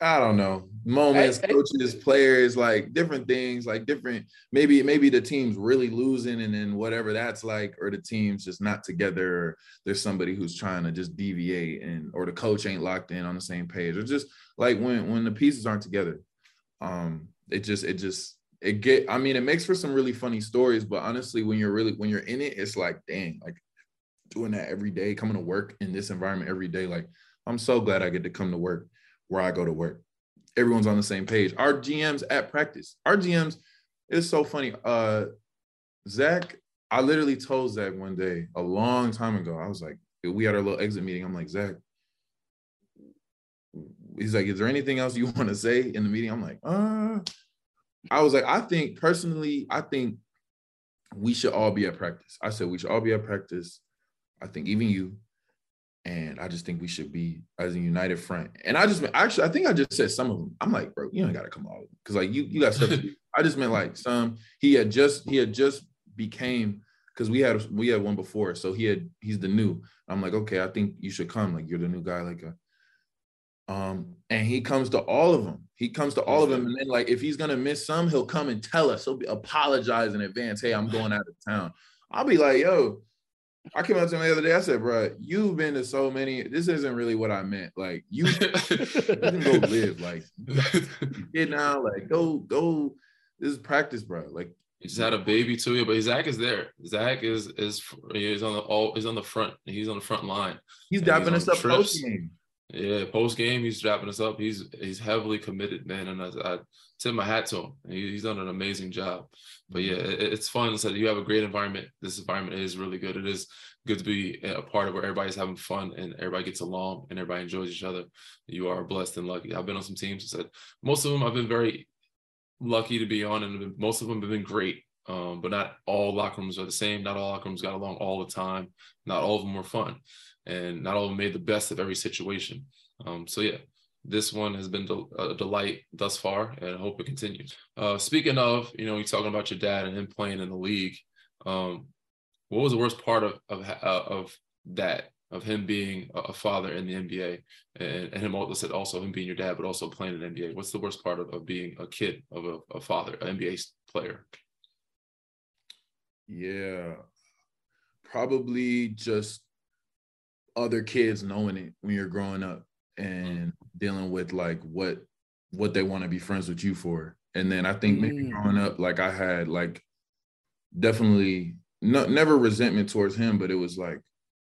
I don't know moments, hey, coaches, hey. players, like different things, like different. Maybe maybe the team's really losing, and then whatever that's like, or the team's just not together. Or there's somebody who's trying to just deviate, and or the coach ain't locked in on the same page, or just like when when the pieces aren't together. Um, it just it just it get. I mean, it makes for some really funny stories, but honestly, when you're really when you're in it, it's like, dang, like doing that every day, coming to work in this environment every day, like. I'm so glad I get to come to work where I go to work. Everyone's on the same page. Our GMs at practice, our GMs, it's so funny. Uh, Zach, I literally told Zach one day a long time ago. I was like, we had our little exit meeting. I'm like, Zach, he's like, is there anything else you want to say in the meeting? I'm like, uh, I was like, I think personally, I think we should all be at practice. I said we should all be at practice. I think even you, and I just think we should be as a united front. And I just actually, I think I just said some of them. I'm like, bro, you don't got to come all because like you, you got stuff. I just meant like some. He had just, he had just became because we had we had one before, so he had he's the new. I'm like, okay, I think you should come. Like you're the new guy. Like, a, uh, um, and he comes to all of them. He comes to all of them, and then like if he's gonna miss some, he'll come and tell us. He'll be, apologize in advance. Hey, I'm going out of town. I'll be like, yo, I came up to him the other day. I said, "Bro, you've been to so many. This isn't really what I meant. Like you, you can go live. Like get now. Like go, go. This is practice, bro. Like he just had a baby too, but Zach is there. Zach is is he's on the all he's on the front. He's on the front line. He's dapping us up post game. Yeah, post game, he's wrapping us up. He's he's heavily committed, man, and I, I tip my hat to him. He, he's done an amazing job. But yeah, it, it's fun. So you have a great environment. This environment is really good. It is good to be a part of where everybody's having fun and everybody gets along and everybody enjoys each other. You are blessed and lucky. I've been on some teams. Said most of them I've been very lucky to be on, and most of them have been great. Um, but not all locker rooms are the same. Not all locker rooms got along all the time. Not all of them were fun, and not them made the best of every situation. Um, so yeah, this one has been a delight thus far, and I hope it continues. Uh, speaking of, you know, you're talking about your dad and him playing in the league. Um, what was the worst part of of, uh, of that? Of him being a father in the NBA, and, and him also also him being your dad, but also playing in the NBA. What's the worst part of, of being a kid of a, a father, an NBA player? Yeah, probably just other kids knowing it when you're growing up and dealing with like what what they want to be friends with you for. And then I think maybe mm. growing up, like I had like definitely no, never resentment towards him, but it was like,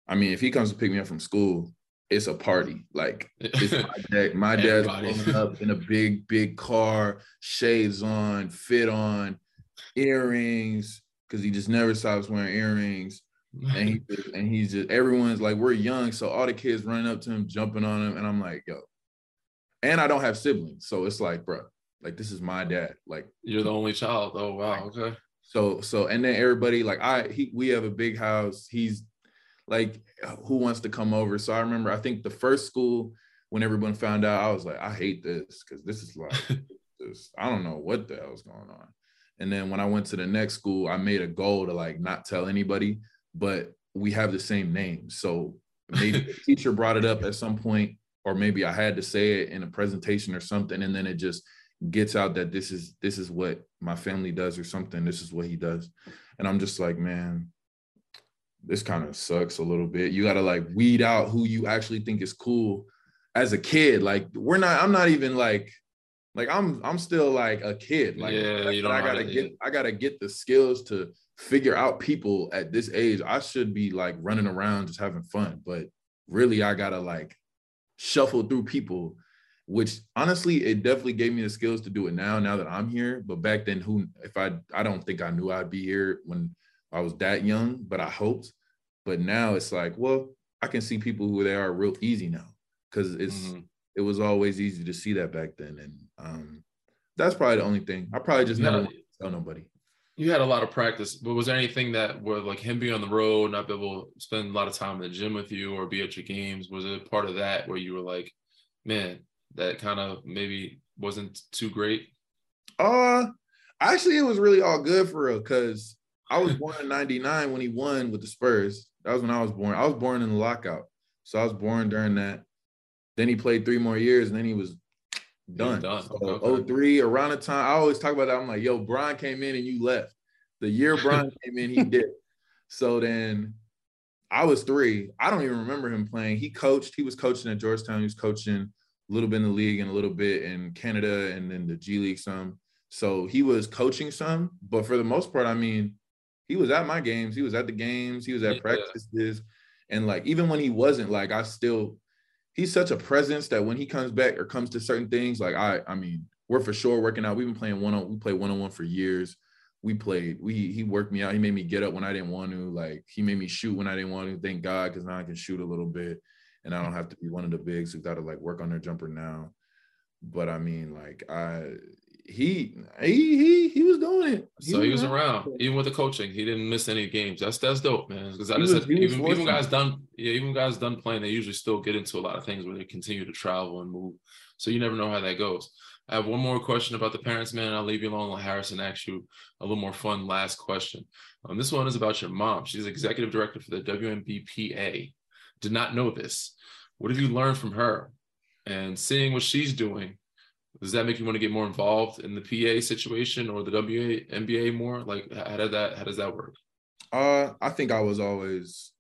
I mean, if he comes to pick me up from school, it's a party. Like it's my dad. My dad's pulling up in a big, big car, shades on, fit on, earrings, because he just never stops wearing earrings. And he and he's just everyone's like we're young, so all the kids running up to him, jumping on him, and I'm like, yo. And I don't have siblings, so it's like, bro, like this is my dad. Like you're the only child. Oh wow, okay. So so and then everybody like I he we have a big house. He's like who wants to come over? So I remember I think the first school when everyone found out, I was like, I hate this because this is like this. I don't know what the hell's going on. And then when I went to the next school, I made a goal to like not tell anybody, but we have the same name. So maybe the teacher brought it up at some point, or maybe I had to say it in a presentation or something, and then it just gets out that this is this is what my family does or something. This is what he does, and I'm just like, man, this kind of sucks a little bit. You got to like weed out who you actually think is cool as a kid. Like we're not. I'm not even like like I'm I'm still like a kid. Like yeah, you know, I gotta get I gotta get the skills to figure out people at this age. I should be like running around just having fun, but really I gotta like shuffle through people, which honestly it definitely gave me the skills to do it now. Now that I'm here, but back then, who if I I don't think I knew I'd be here when I was that young, but I hoped. But now it's like, well, I can see people who they are real easy now because it's. Mm-hmm it was always easy to see that back then. And um, that's probably the only thing. I probably just never tell nobody. You had a lot of practice, but was there anything that were like him being on the road, not be able to spend a lot of time in the gym with you or be at your games? Was it part of that where you were like, man, that kind of maybe wasn't too great? Uh actually it was really all good for real because I was born in 99 when he won with the Spurs. That was when I was born. I was born in the lockout. So I was born during that. Then he played three more years, and then he was done. done. So okay. 03, around the time, I always talk about that. I'm like, yo, LeBron came in and you left. The year LeBron came in, he did. So then I was three. I don't even remember him playing. He coached. He was coaching at Georgetown. He was coaching a little bit in the league and a little bit in Canada and then the G League some. So he was coaching some, but for the most part, I mean, he was at my games. He was at the games. He was at yeah. practices, and like even when he wasn't, like I still he's such a presence that when he comes back or comes to certain things, like I, I mean, we're for sure working out. We've been playing one on, we play one on one for years. We played. We he worked me out. He made me get up when I didn't want to. Like he made me shoot when I didn't want to. Thank God, because now I can shoot a little bit, and I don't have to be one of the bigs who got to like work on their jumper now. But I mean, like I he he he he was doing it. He so was he was around. around, even with the coaching. He didn't miss any games. That's that's dope, man. Because I just was, said even, even guys done yeah, even guys done playing, they usually still get into a lot of things where they continue to travel and move. So you never know how that goes. I have one more question about the parents, man. I'll leave you alone. Let Harrison ask you a little more fun last question. Um, this one is about your mom. She's executive director for the WNBPA. Did not know this. What have you learned from her? And seeing what she's doing, does that make you want to get more involved in the PA situation or the WNBA more? Like, how did that? How does that work? Uh, I think I was always.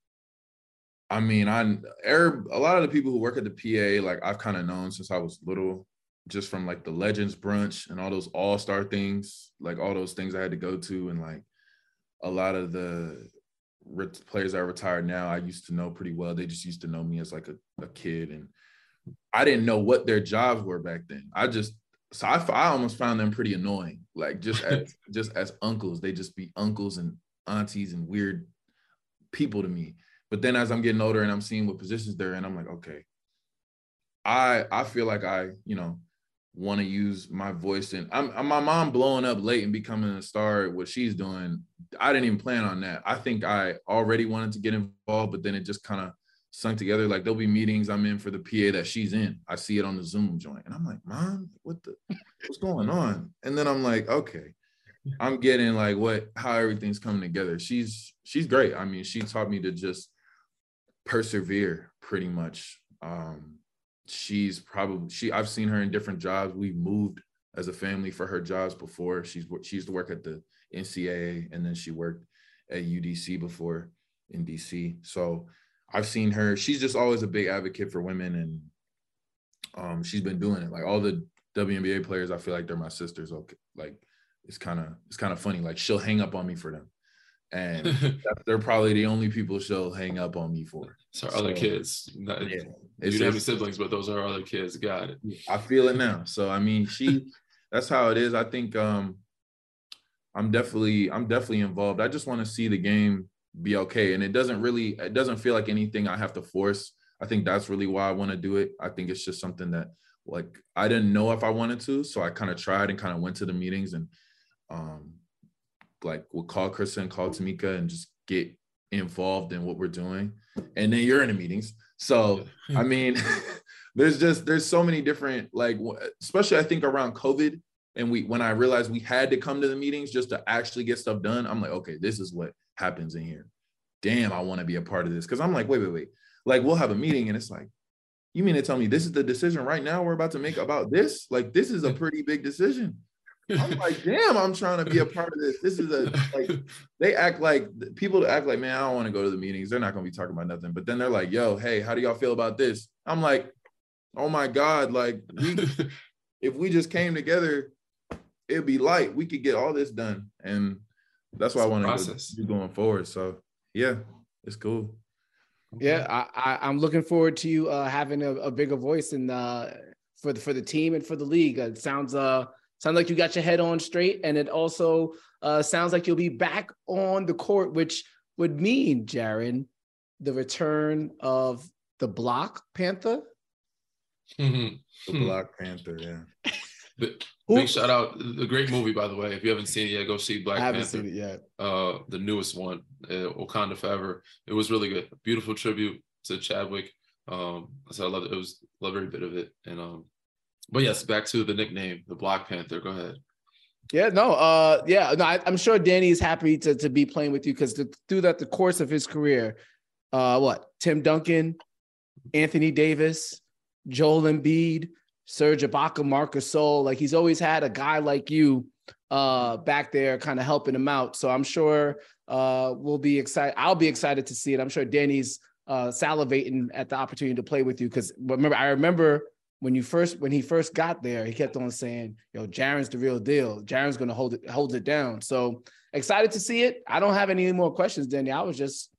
I mean, I Arab, a lot of the people who work at the PA, like I've kind of known since I was little, just from like the Legends brunch and all those All Star things, like all those things I had to go to, and like a lot of the players that are retired now, I used to know pretty well. They just used to know me as like a, a kid and I didn't know what their jobs were back then. I just so I, I almost found them pretty annoying. Like just as just as uncles, they just be uncles and aunties and weird people to me. But then as I'm getting older and I'm seeing what positions they're in, I'm like, okay, I I feel like I you know want to use my voice and I'm, I'm, my mom blowing up late and becoming a star what she's doing i didn't even plan on that i think i already wanted to get involved but then it just kind of sunk together like there'll be meetings i'm in for the pa that she's in i see it on the zoom joint and i'm like mom what the what's going on and then i'm like okay i'm getting like what how everything's coming together she's she's great i mean she taught me to just persevere pretty much um she's probably she I've seen her in different jobs. We've moved as a family for her jobs before. She's she used to work at the NCAA and then she worked at UDC before in DC. So I've seen her. She's just always a big advocate for women and um she's been doing it. Like all the WNBA players, I feel like they're my sisters. Okay. Like it's kind of it's kind of funny. Like she'll hang up on me for them and they're probably the only people she'll hang up on me for. So, so other kids. Not, yeah, you don't have any siblings, but those are other kids. Got it. I feel it now. So I mean, she. that's how it is. I think um, I'm definitely I'm definitely involved. I just want to see the game be okay, and it doesn't really it doesn't feel like anything I have to force. I think that's really why I want to do it. I think it's just something that like I didn't know if I wanted to, so I kind of tried and kind of went to the meetings and um like we'll call Kristen, call Tamika, and just get involved in what we're doing. And then you're in the meetings. So I mean, there's just there's so many different like especially I think around COVID and we when I realized we had to come to the meetings just to actually get stuff done, I'm like, okay, this is what happens in here. Damn, I want to be a part of this. Cause I'm like, wait, wait, wait. Like we'll have a meeting and it's like, you mean to tell me this is the decision right now we're about to make about this? Like this is a pretty big decision. I'm like, damn, I'm trying to be a part of this. This is a like they act like people act like, man, I don't want to go to the meetings. They're not gonna be talking about nothing. But then they're like, yo, hey, how do y'all feel about this? I'm like, oh my God, like we if we just came together, it'd be light. We could get all this done. And that's why I want to be going forward. So yeah, it's cool. Yeah, I, I am looking forward to you uh, having a, a, bigger voice in uh, for the for the team and for the league. It sounds uh Sounds like you got your head on straight, and it also uh, sounds like you'll be back on the court, which would mean, Jaren, the return of the Block Panther. Mm-hmm. The Block Panther, yeah. Big, big shout out! The great movie, by the way. If you haven't seen it yet, go see Black I haven't Panther. Seen it yet. Uh, the newest one, uh, Wakanda Forever. It was really good. Beautiful tribute to Chadwick. Um, so I love it. It was love every bit of it, and um, but yes, back to the nickname, the Black Panther. Go ahead. Yeah, no, uh, yeah, no, I, am sure Danny is happy to to be playing with you because through that the course of his career, uh, what Tim Duncan, Anthony Davis, Joel Embiid, Serge Ibaka, Marc Gasol, like he's always had a guy like you uh back there kind of helping him out. So I'm sure uh we'll be excited. I'll be excited to see it. I'm sure Danny's uh salivating at the opportunity to play with you because remember I remember when you first when he first got there, he kept on saying, "Yo, Jaren's the real deal. Jaren's gonna hold it hold it down." So excited to see it. I don't have any more questions, Danny. I was just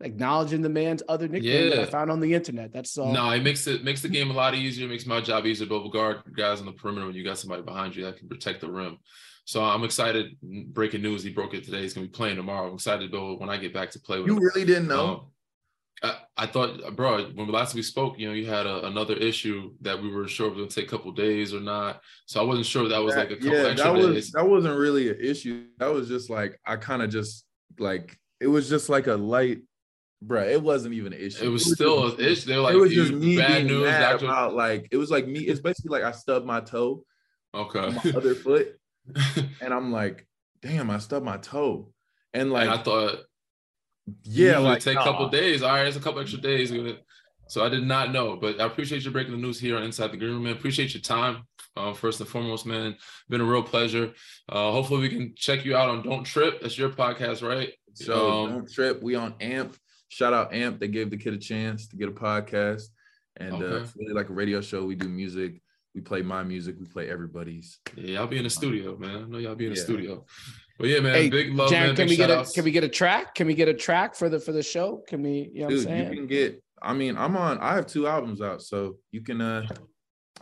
acknowledging the man's other nickname yeah. that I found on the internet. That's all. No, it makes it makes the game a lot easier. It makes my job easier. Double guard guys on the perimeter when you got somebody behind you that can protect the rim. So I'm excited. Breaking news: He broke it today. He's gonna be playing tomorrow. I'm excited to go when I get back to play with. You him. really didn't know. Um, I, I thought, bro, when last we spoke, you know, you had a, another issue that we were sure it was going to take a couple days or not. So I wasn't sure that was like a couple yeah, extra that was, days. That wasn't really an issue. That was just like I kind of just like it was just like a light, bro. It wasn't even an issue. It was, it was still an issue. They're like, it was just me bad news. Mad about like it was like me. It's basically like I stubbed my toe. Okay. my other foot, and I'm like, damn, I stubbed my toe, and like and I thought yeah, like take a couple days. All right, it's a couple extra days. So I did not know, but I appreciate you breaking the news here on Inside the Green Room, man. Appreciate your time. Uh, first and foremost, man, been a real pleasure. Uh, hopefully, we can check you out on Don't Trip. That's your podcast, right? So um, Don't Trip. We on AMP. Shout out AMP. They gave the kid a chance to get a podcast, and uh, okay. uh, it's really like a radio show. We do music. We play my music. We play everybody's. Yeah, I'll be in the studio, man. I know y'all be in the yeah. studio. But yeah, man, hey, big love, Jaren, man. Can big we get outs. a can we get a track? Can we get a track for the for the show? Can we? You know Dude, what I'm saying? you can get. I mean, I'm on. I have two albums out, so you can. uh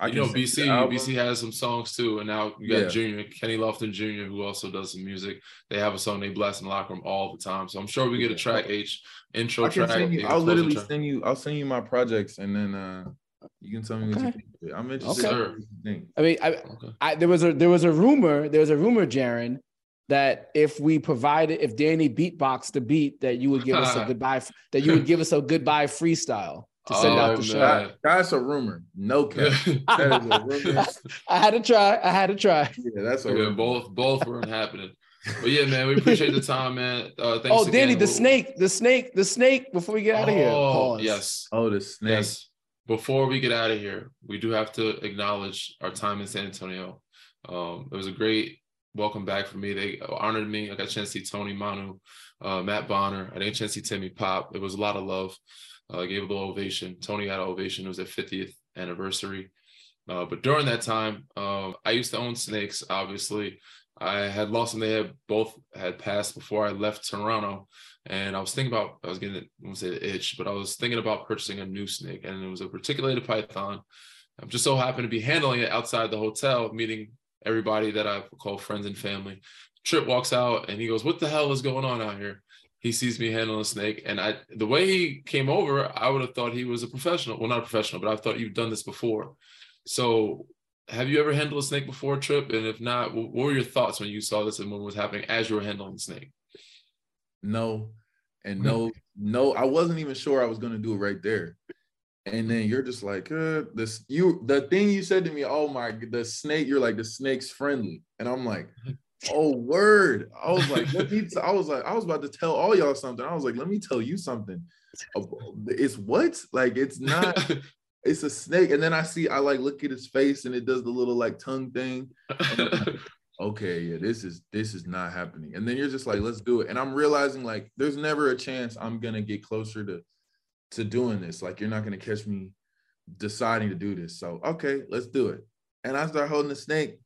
I you know, BC. BC has some songs too, and now you got Yeah. Junior Kenny Lofton Jr. who also does some music. They have a song they blast in the locker room all the time. So I'm sure we get a track H intro I can track. send you. I'll literally track. send you. I'll send you my projects, and then uh you can tell me what you Okay. think. I'm interested. Okay. in think. I mean, I, Okay. I there was a there was a rumor there was a rumor, Jaren, that if we provided if Danny beatboxed the beat, that you would give us a goodbye that you would give us a goodbye freestyle to send out Oh, the show. man. That- that's a rumor. No cap. That is a rumor. I had to try. I had to try. Yeah, that's a Yeah, rumor. both both weren't happening. But yeah, man, we appreciate the time, man. Uh, thanks Oh, Danny, again. the We'll- snake, the snake, the snake. Before we get out of here, Oh, pause. yes, Oh, the snake. yes. Before we get out of here, we do have to acknowledge our time in San Antonio. Um, it was a great welcome back for me. They honored me. I got a chance to see Tony Manu, uh, Matt Bonner. I didn't chance to see Timmy Pop. It was a lot of love. Uh, I gave a little ovation. Tony got an ovation. It was their 50th anniversary. Uh, but during that time, um, I used to own snakes. Obviously, I had lost them. They had both had passed before I left Toronto, and I was thinking about. I was getting, I won't say the itch, but I was thinking about purchasing a new snake, and it was a reticulated python. I'm just so happened to be handling it outside the hotel, meeting everybody that I call friends and family. Trip walks out, and he goes, "What the hell is going on out here?" He sees me handling a snake, and I, the way he came over, I would have thought he was a professional. Well, not a professional, but I thought you've done this before. So, have you ever handled a snake before, Trip? And if not, what were your thoughts when you saw this and what was happening as you were handling the snake? no and no no i wasn't even sure i was going to do it right there and then you're just like uh, this you the thing you said to me oh my the snake you're like the snake's friendly and i'm like oh word i was like let me t- i was like i was about to tell all y'all something i was like let me tell you something it's what like it's not it's a snake and then i see i like look at his face and it does the little like tongue thing okay, yeah, this is this is not happening. And then you're just like, let's do it. And I'm realizing like there's never a chance I'm gonna get closer to to doing this. Like you're not gonna catch me deciding to do this. So okay, let's do it. And I start holding the snake,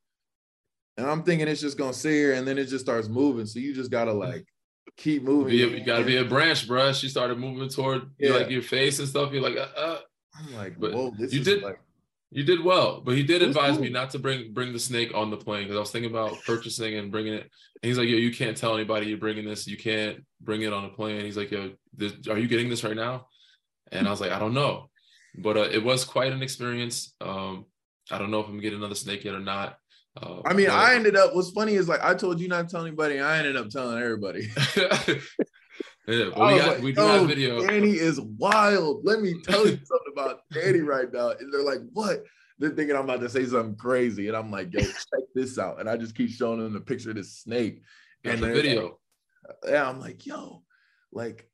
and I'm thinking it's just gonna sit here, and then it just starts moving. So you just gotta like keep moving. You got to be a branch, bruh. She started moving toward Yeah. like your face and stuff. You're like, uh, uh. I'm like, but whoa, this you is did- like You did well, but he did advise me not to bring bring the snake on the plane because I was thinking about purchasing and bringing it. And he's like, "Yo, you can't tell anybody you're bringing this. You can't bring it on a plane." He's like, "Yo, this, are you getting this right now?" And I was like, "I don't know," but uh, it was quite an experience. Um, I don't know if I'm getting another snake yet or not. Uh, I mean, I ended up. What's funny is like I told you not to tell anybody. I ended up telling everybody. yeah, but we got like, we do "Yo, have video. Danny is wild. Let me tell you something about Danny right now. And they're like, what? They're thinking I'm about to say something crazy. And I'm like, yo, check this out. And I just keep showing them the picture of this snake. And the video. like- yeah, I'm like, yo, like,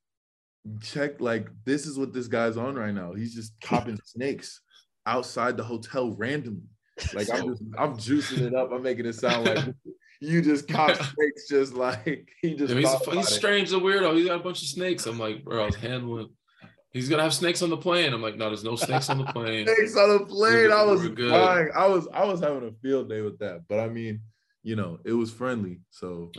check, like, this is what this guy's on right now. He's just copping snakes outside the hotel randomly. Like I'm just I'm juicing it up. I'm making it sound like you just cop snakes just like he just Yeah, he's, a, he's strange, a weirdo. He's got a bunch of snakes. I'm like, bro, I was handling. He's gonna have snakes on the plane. I'm like, no, there's no snakes on the plane. snakes on the plane. I was We're good. dying. I was I was having a field day with that. But I mean, you know, it was friendly. So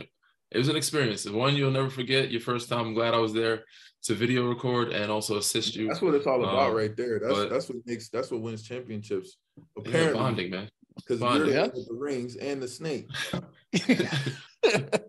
It was an experience. One you'll never forget. Your first time. I'm glad I was there to video record and also assist you. that's what it's all about Um, right there. That's but- that's what makes that's what wins championships. Yeah, Apparently, bonding, man. because you're the Yeah. with the rings and the snake.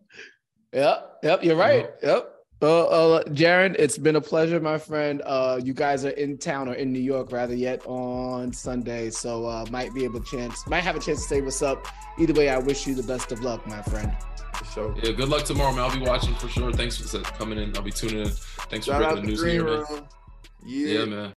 yep, yep, you're right. Yep. Uh, uh, Jaren, it's been a pleasure, my friend. Uh, you guys are in town or in New York, rather, yet on Sunday, so uh, might be able to chance, might have a chance to say what's up. Either way, I wish you the best of luck, my friend. For sure. Yeah, good luck tomorrow, man. I'll be watching for sure. Thanks for coming in. I'll be tuning in. Thanks for Shout breaking the the news here, man. room. Yeah, man.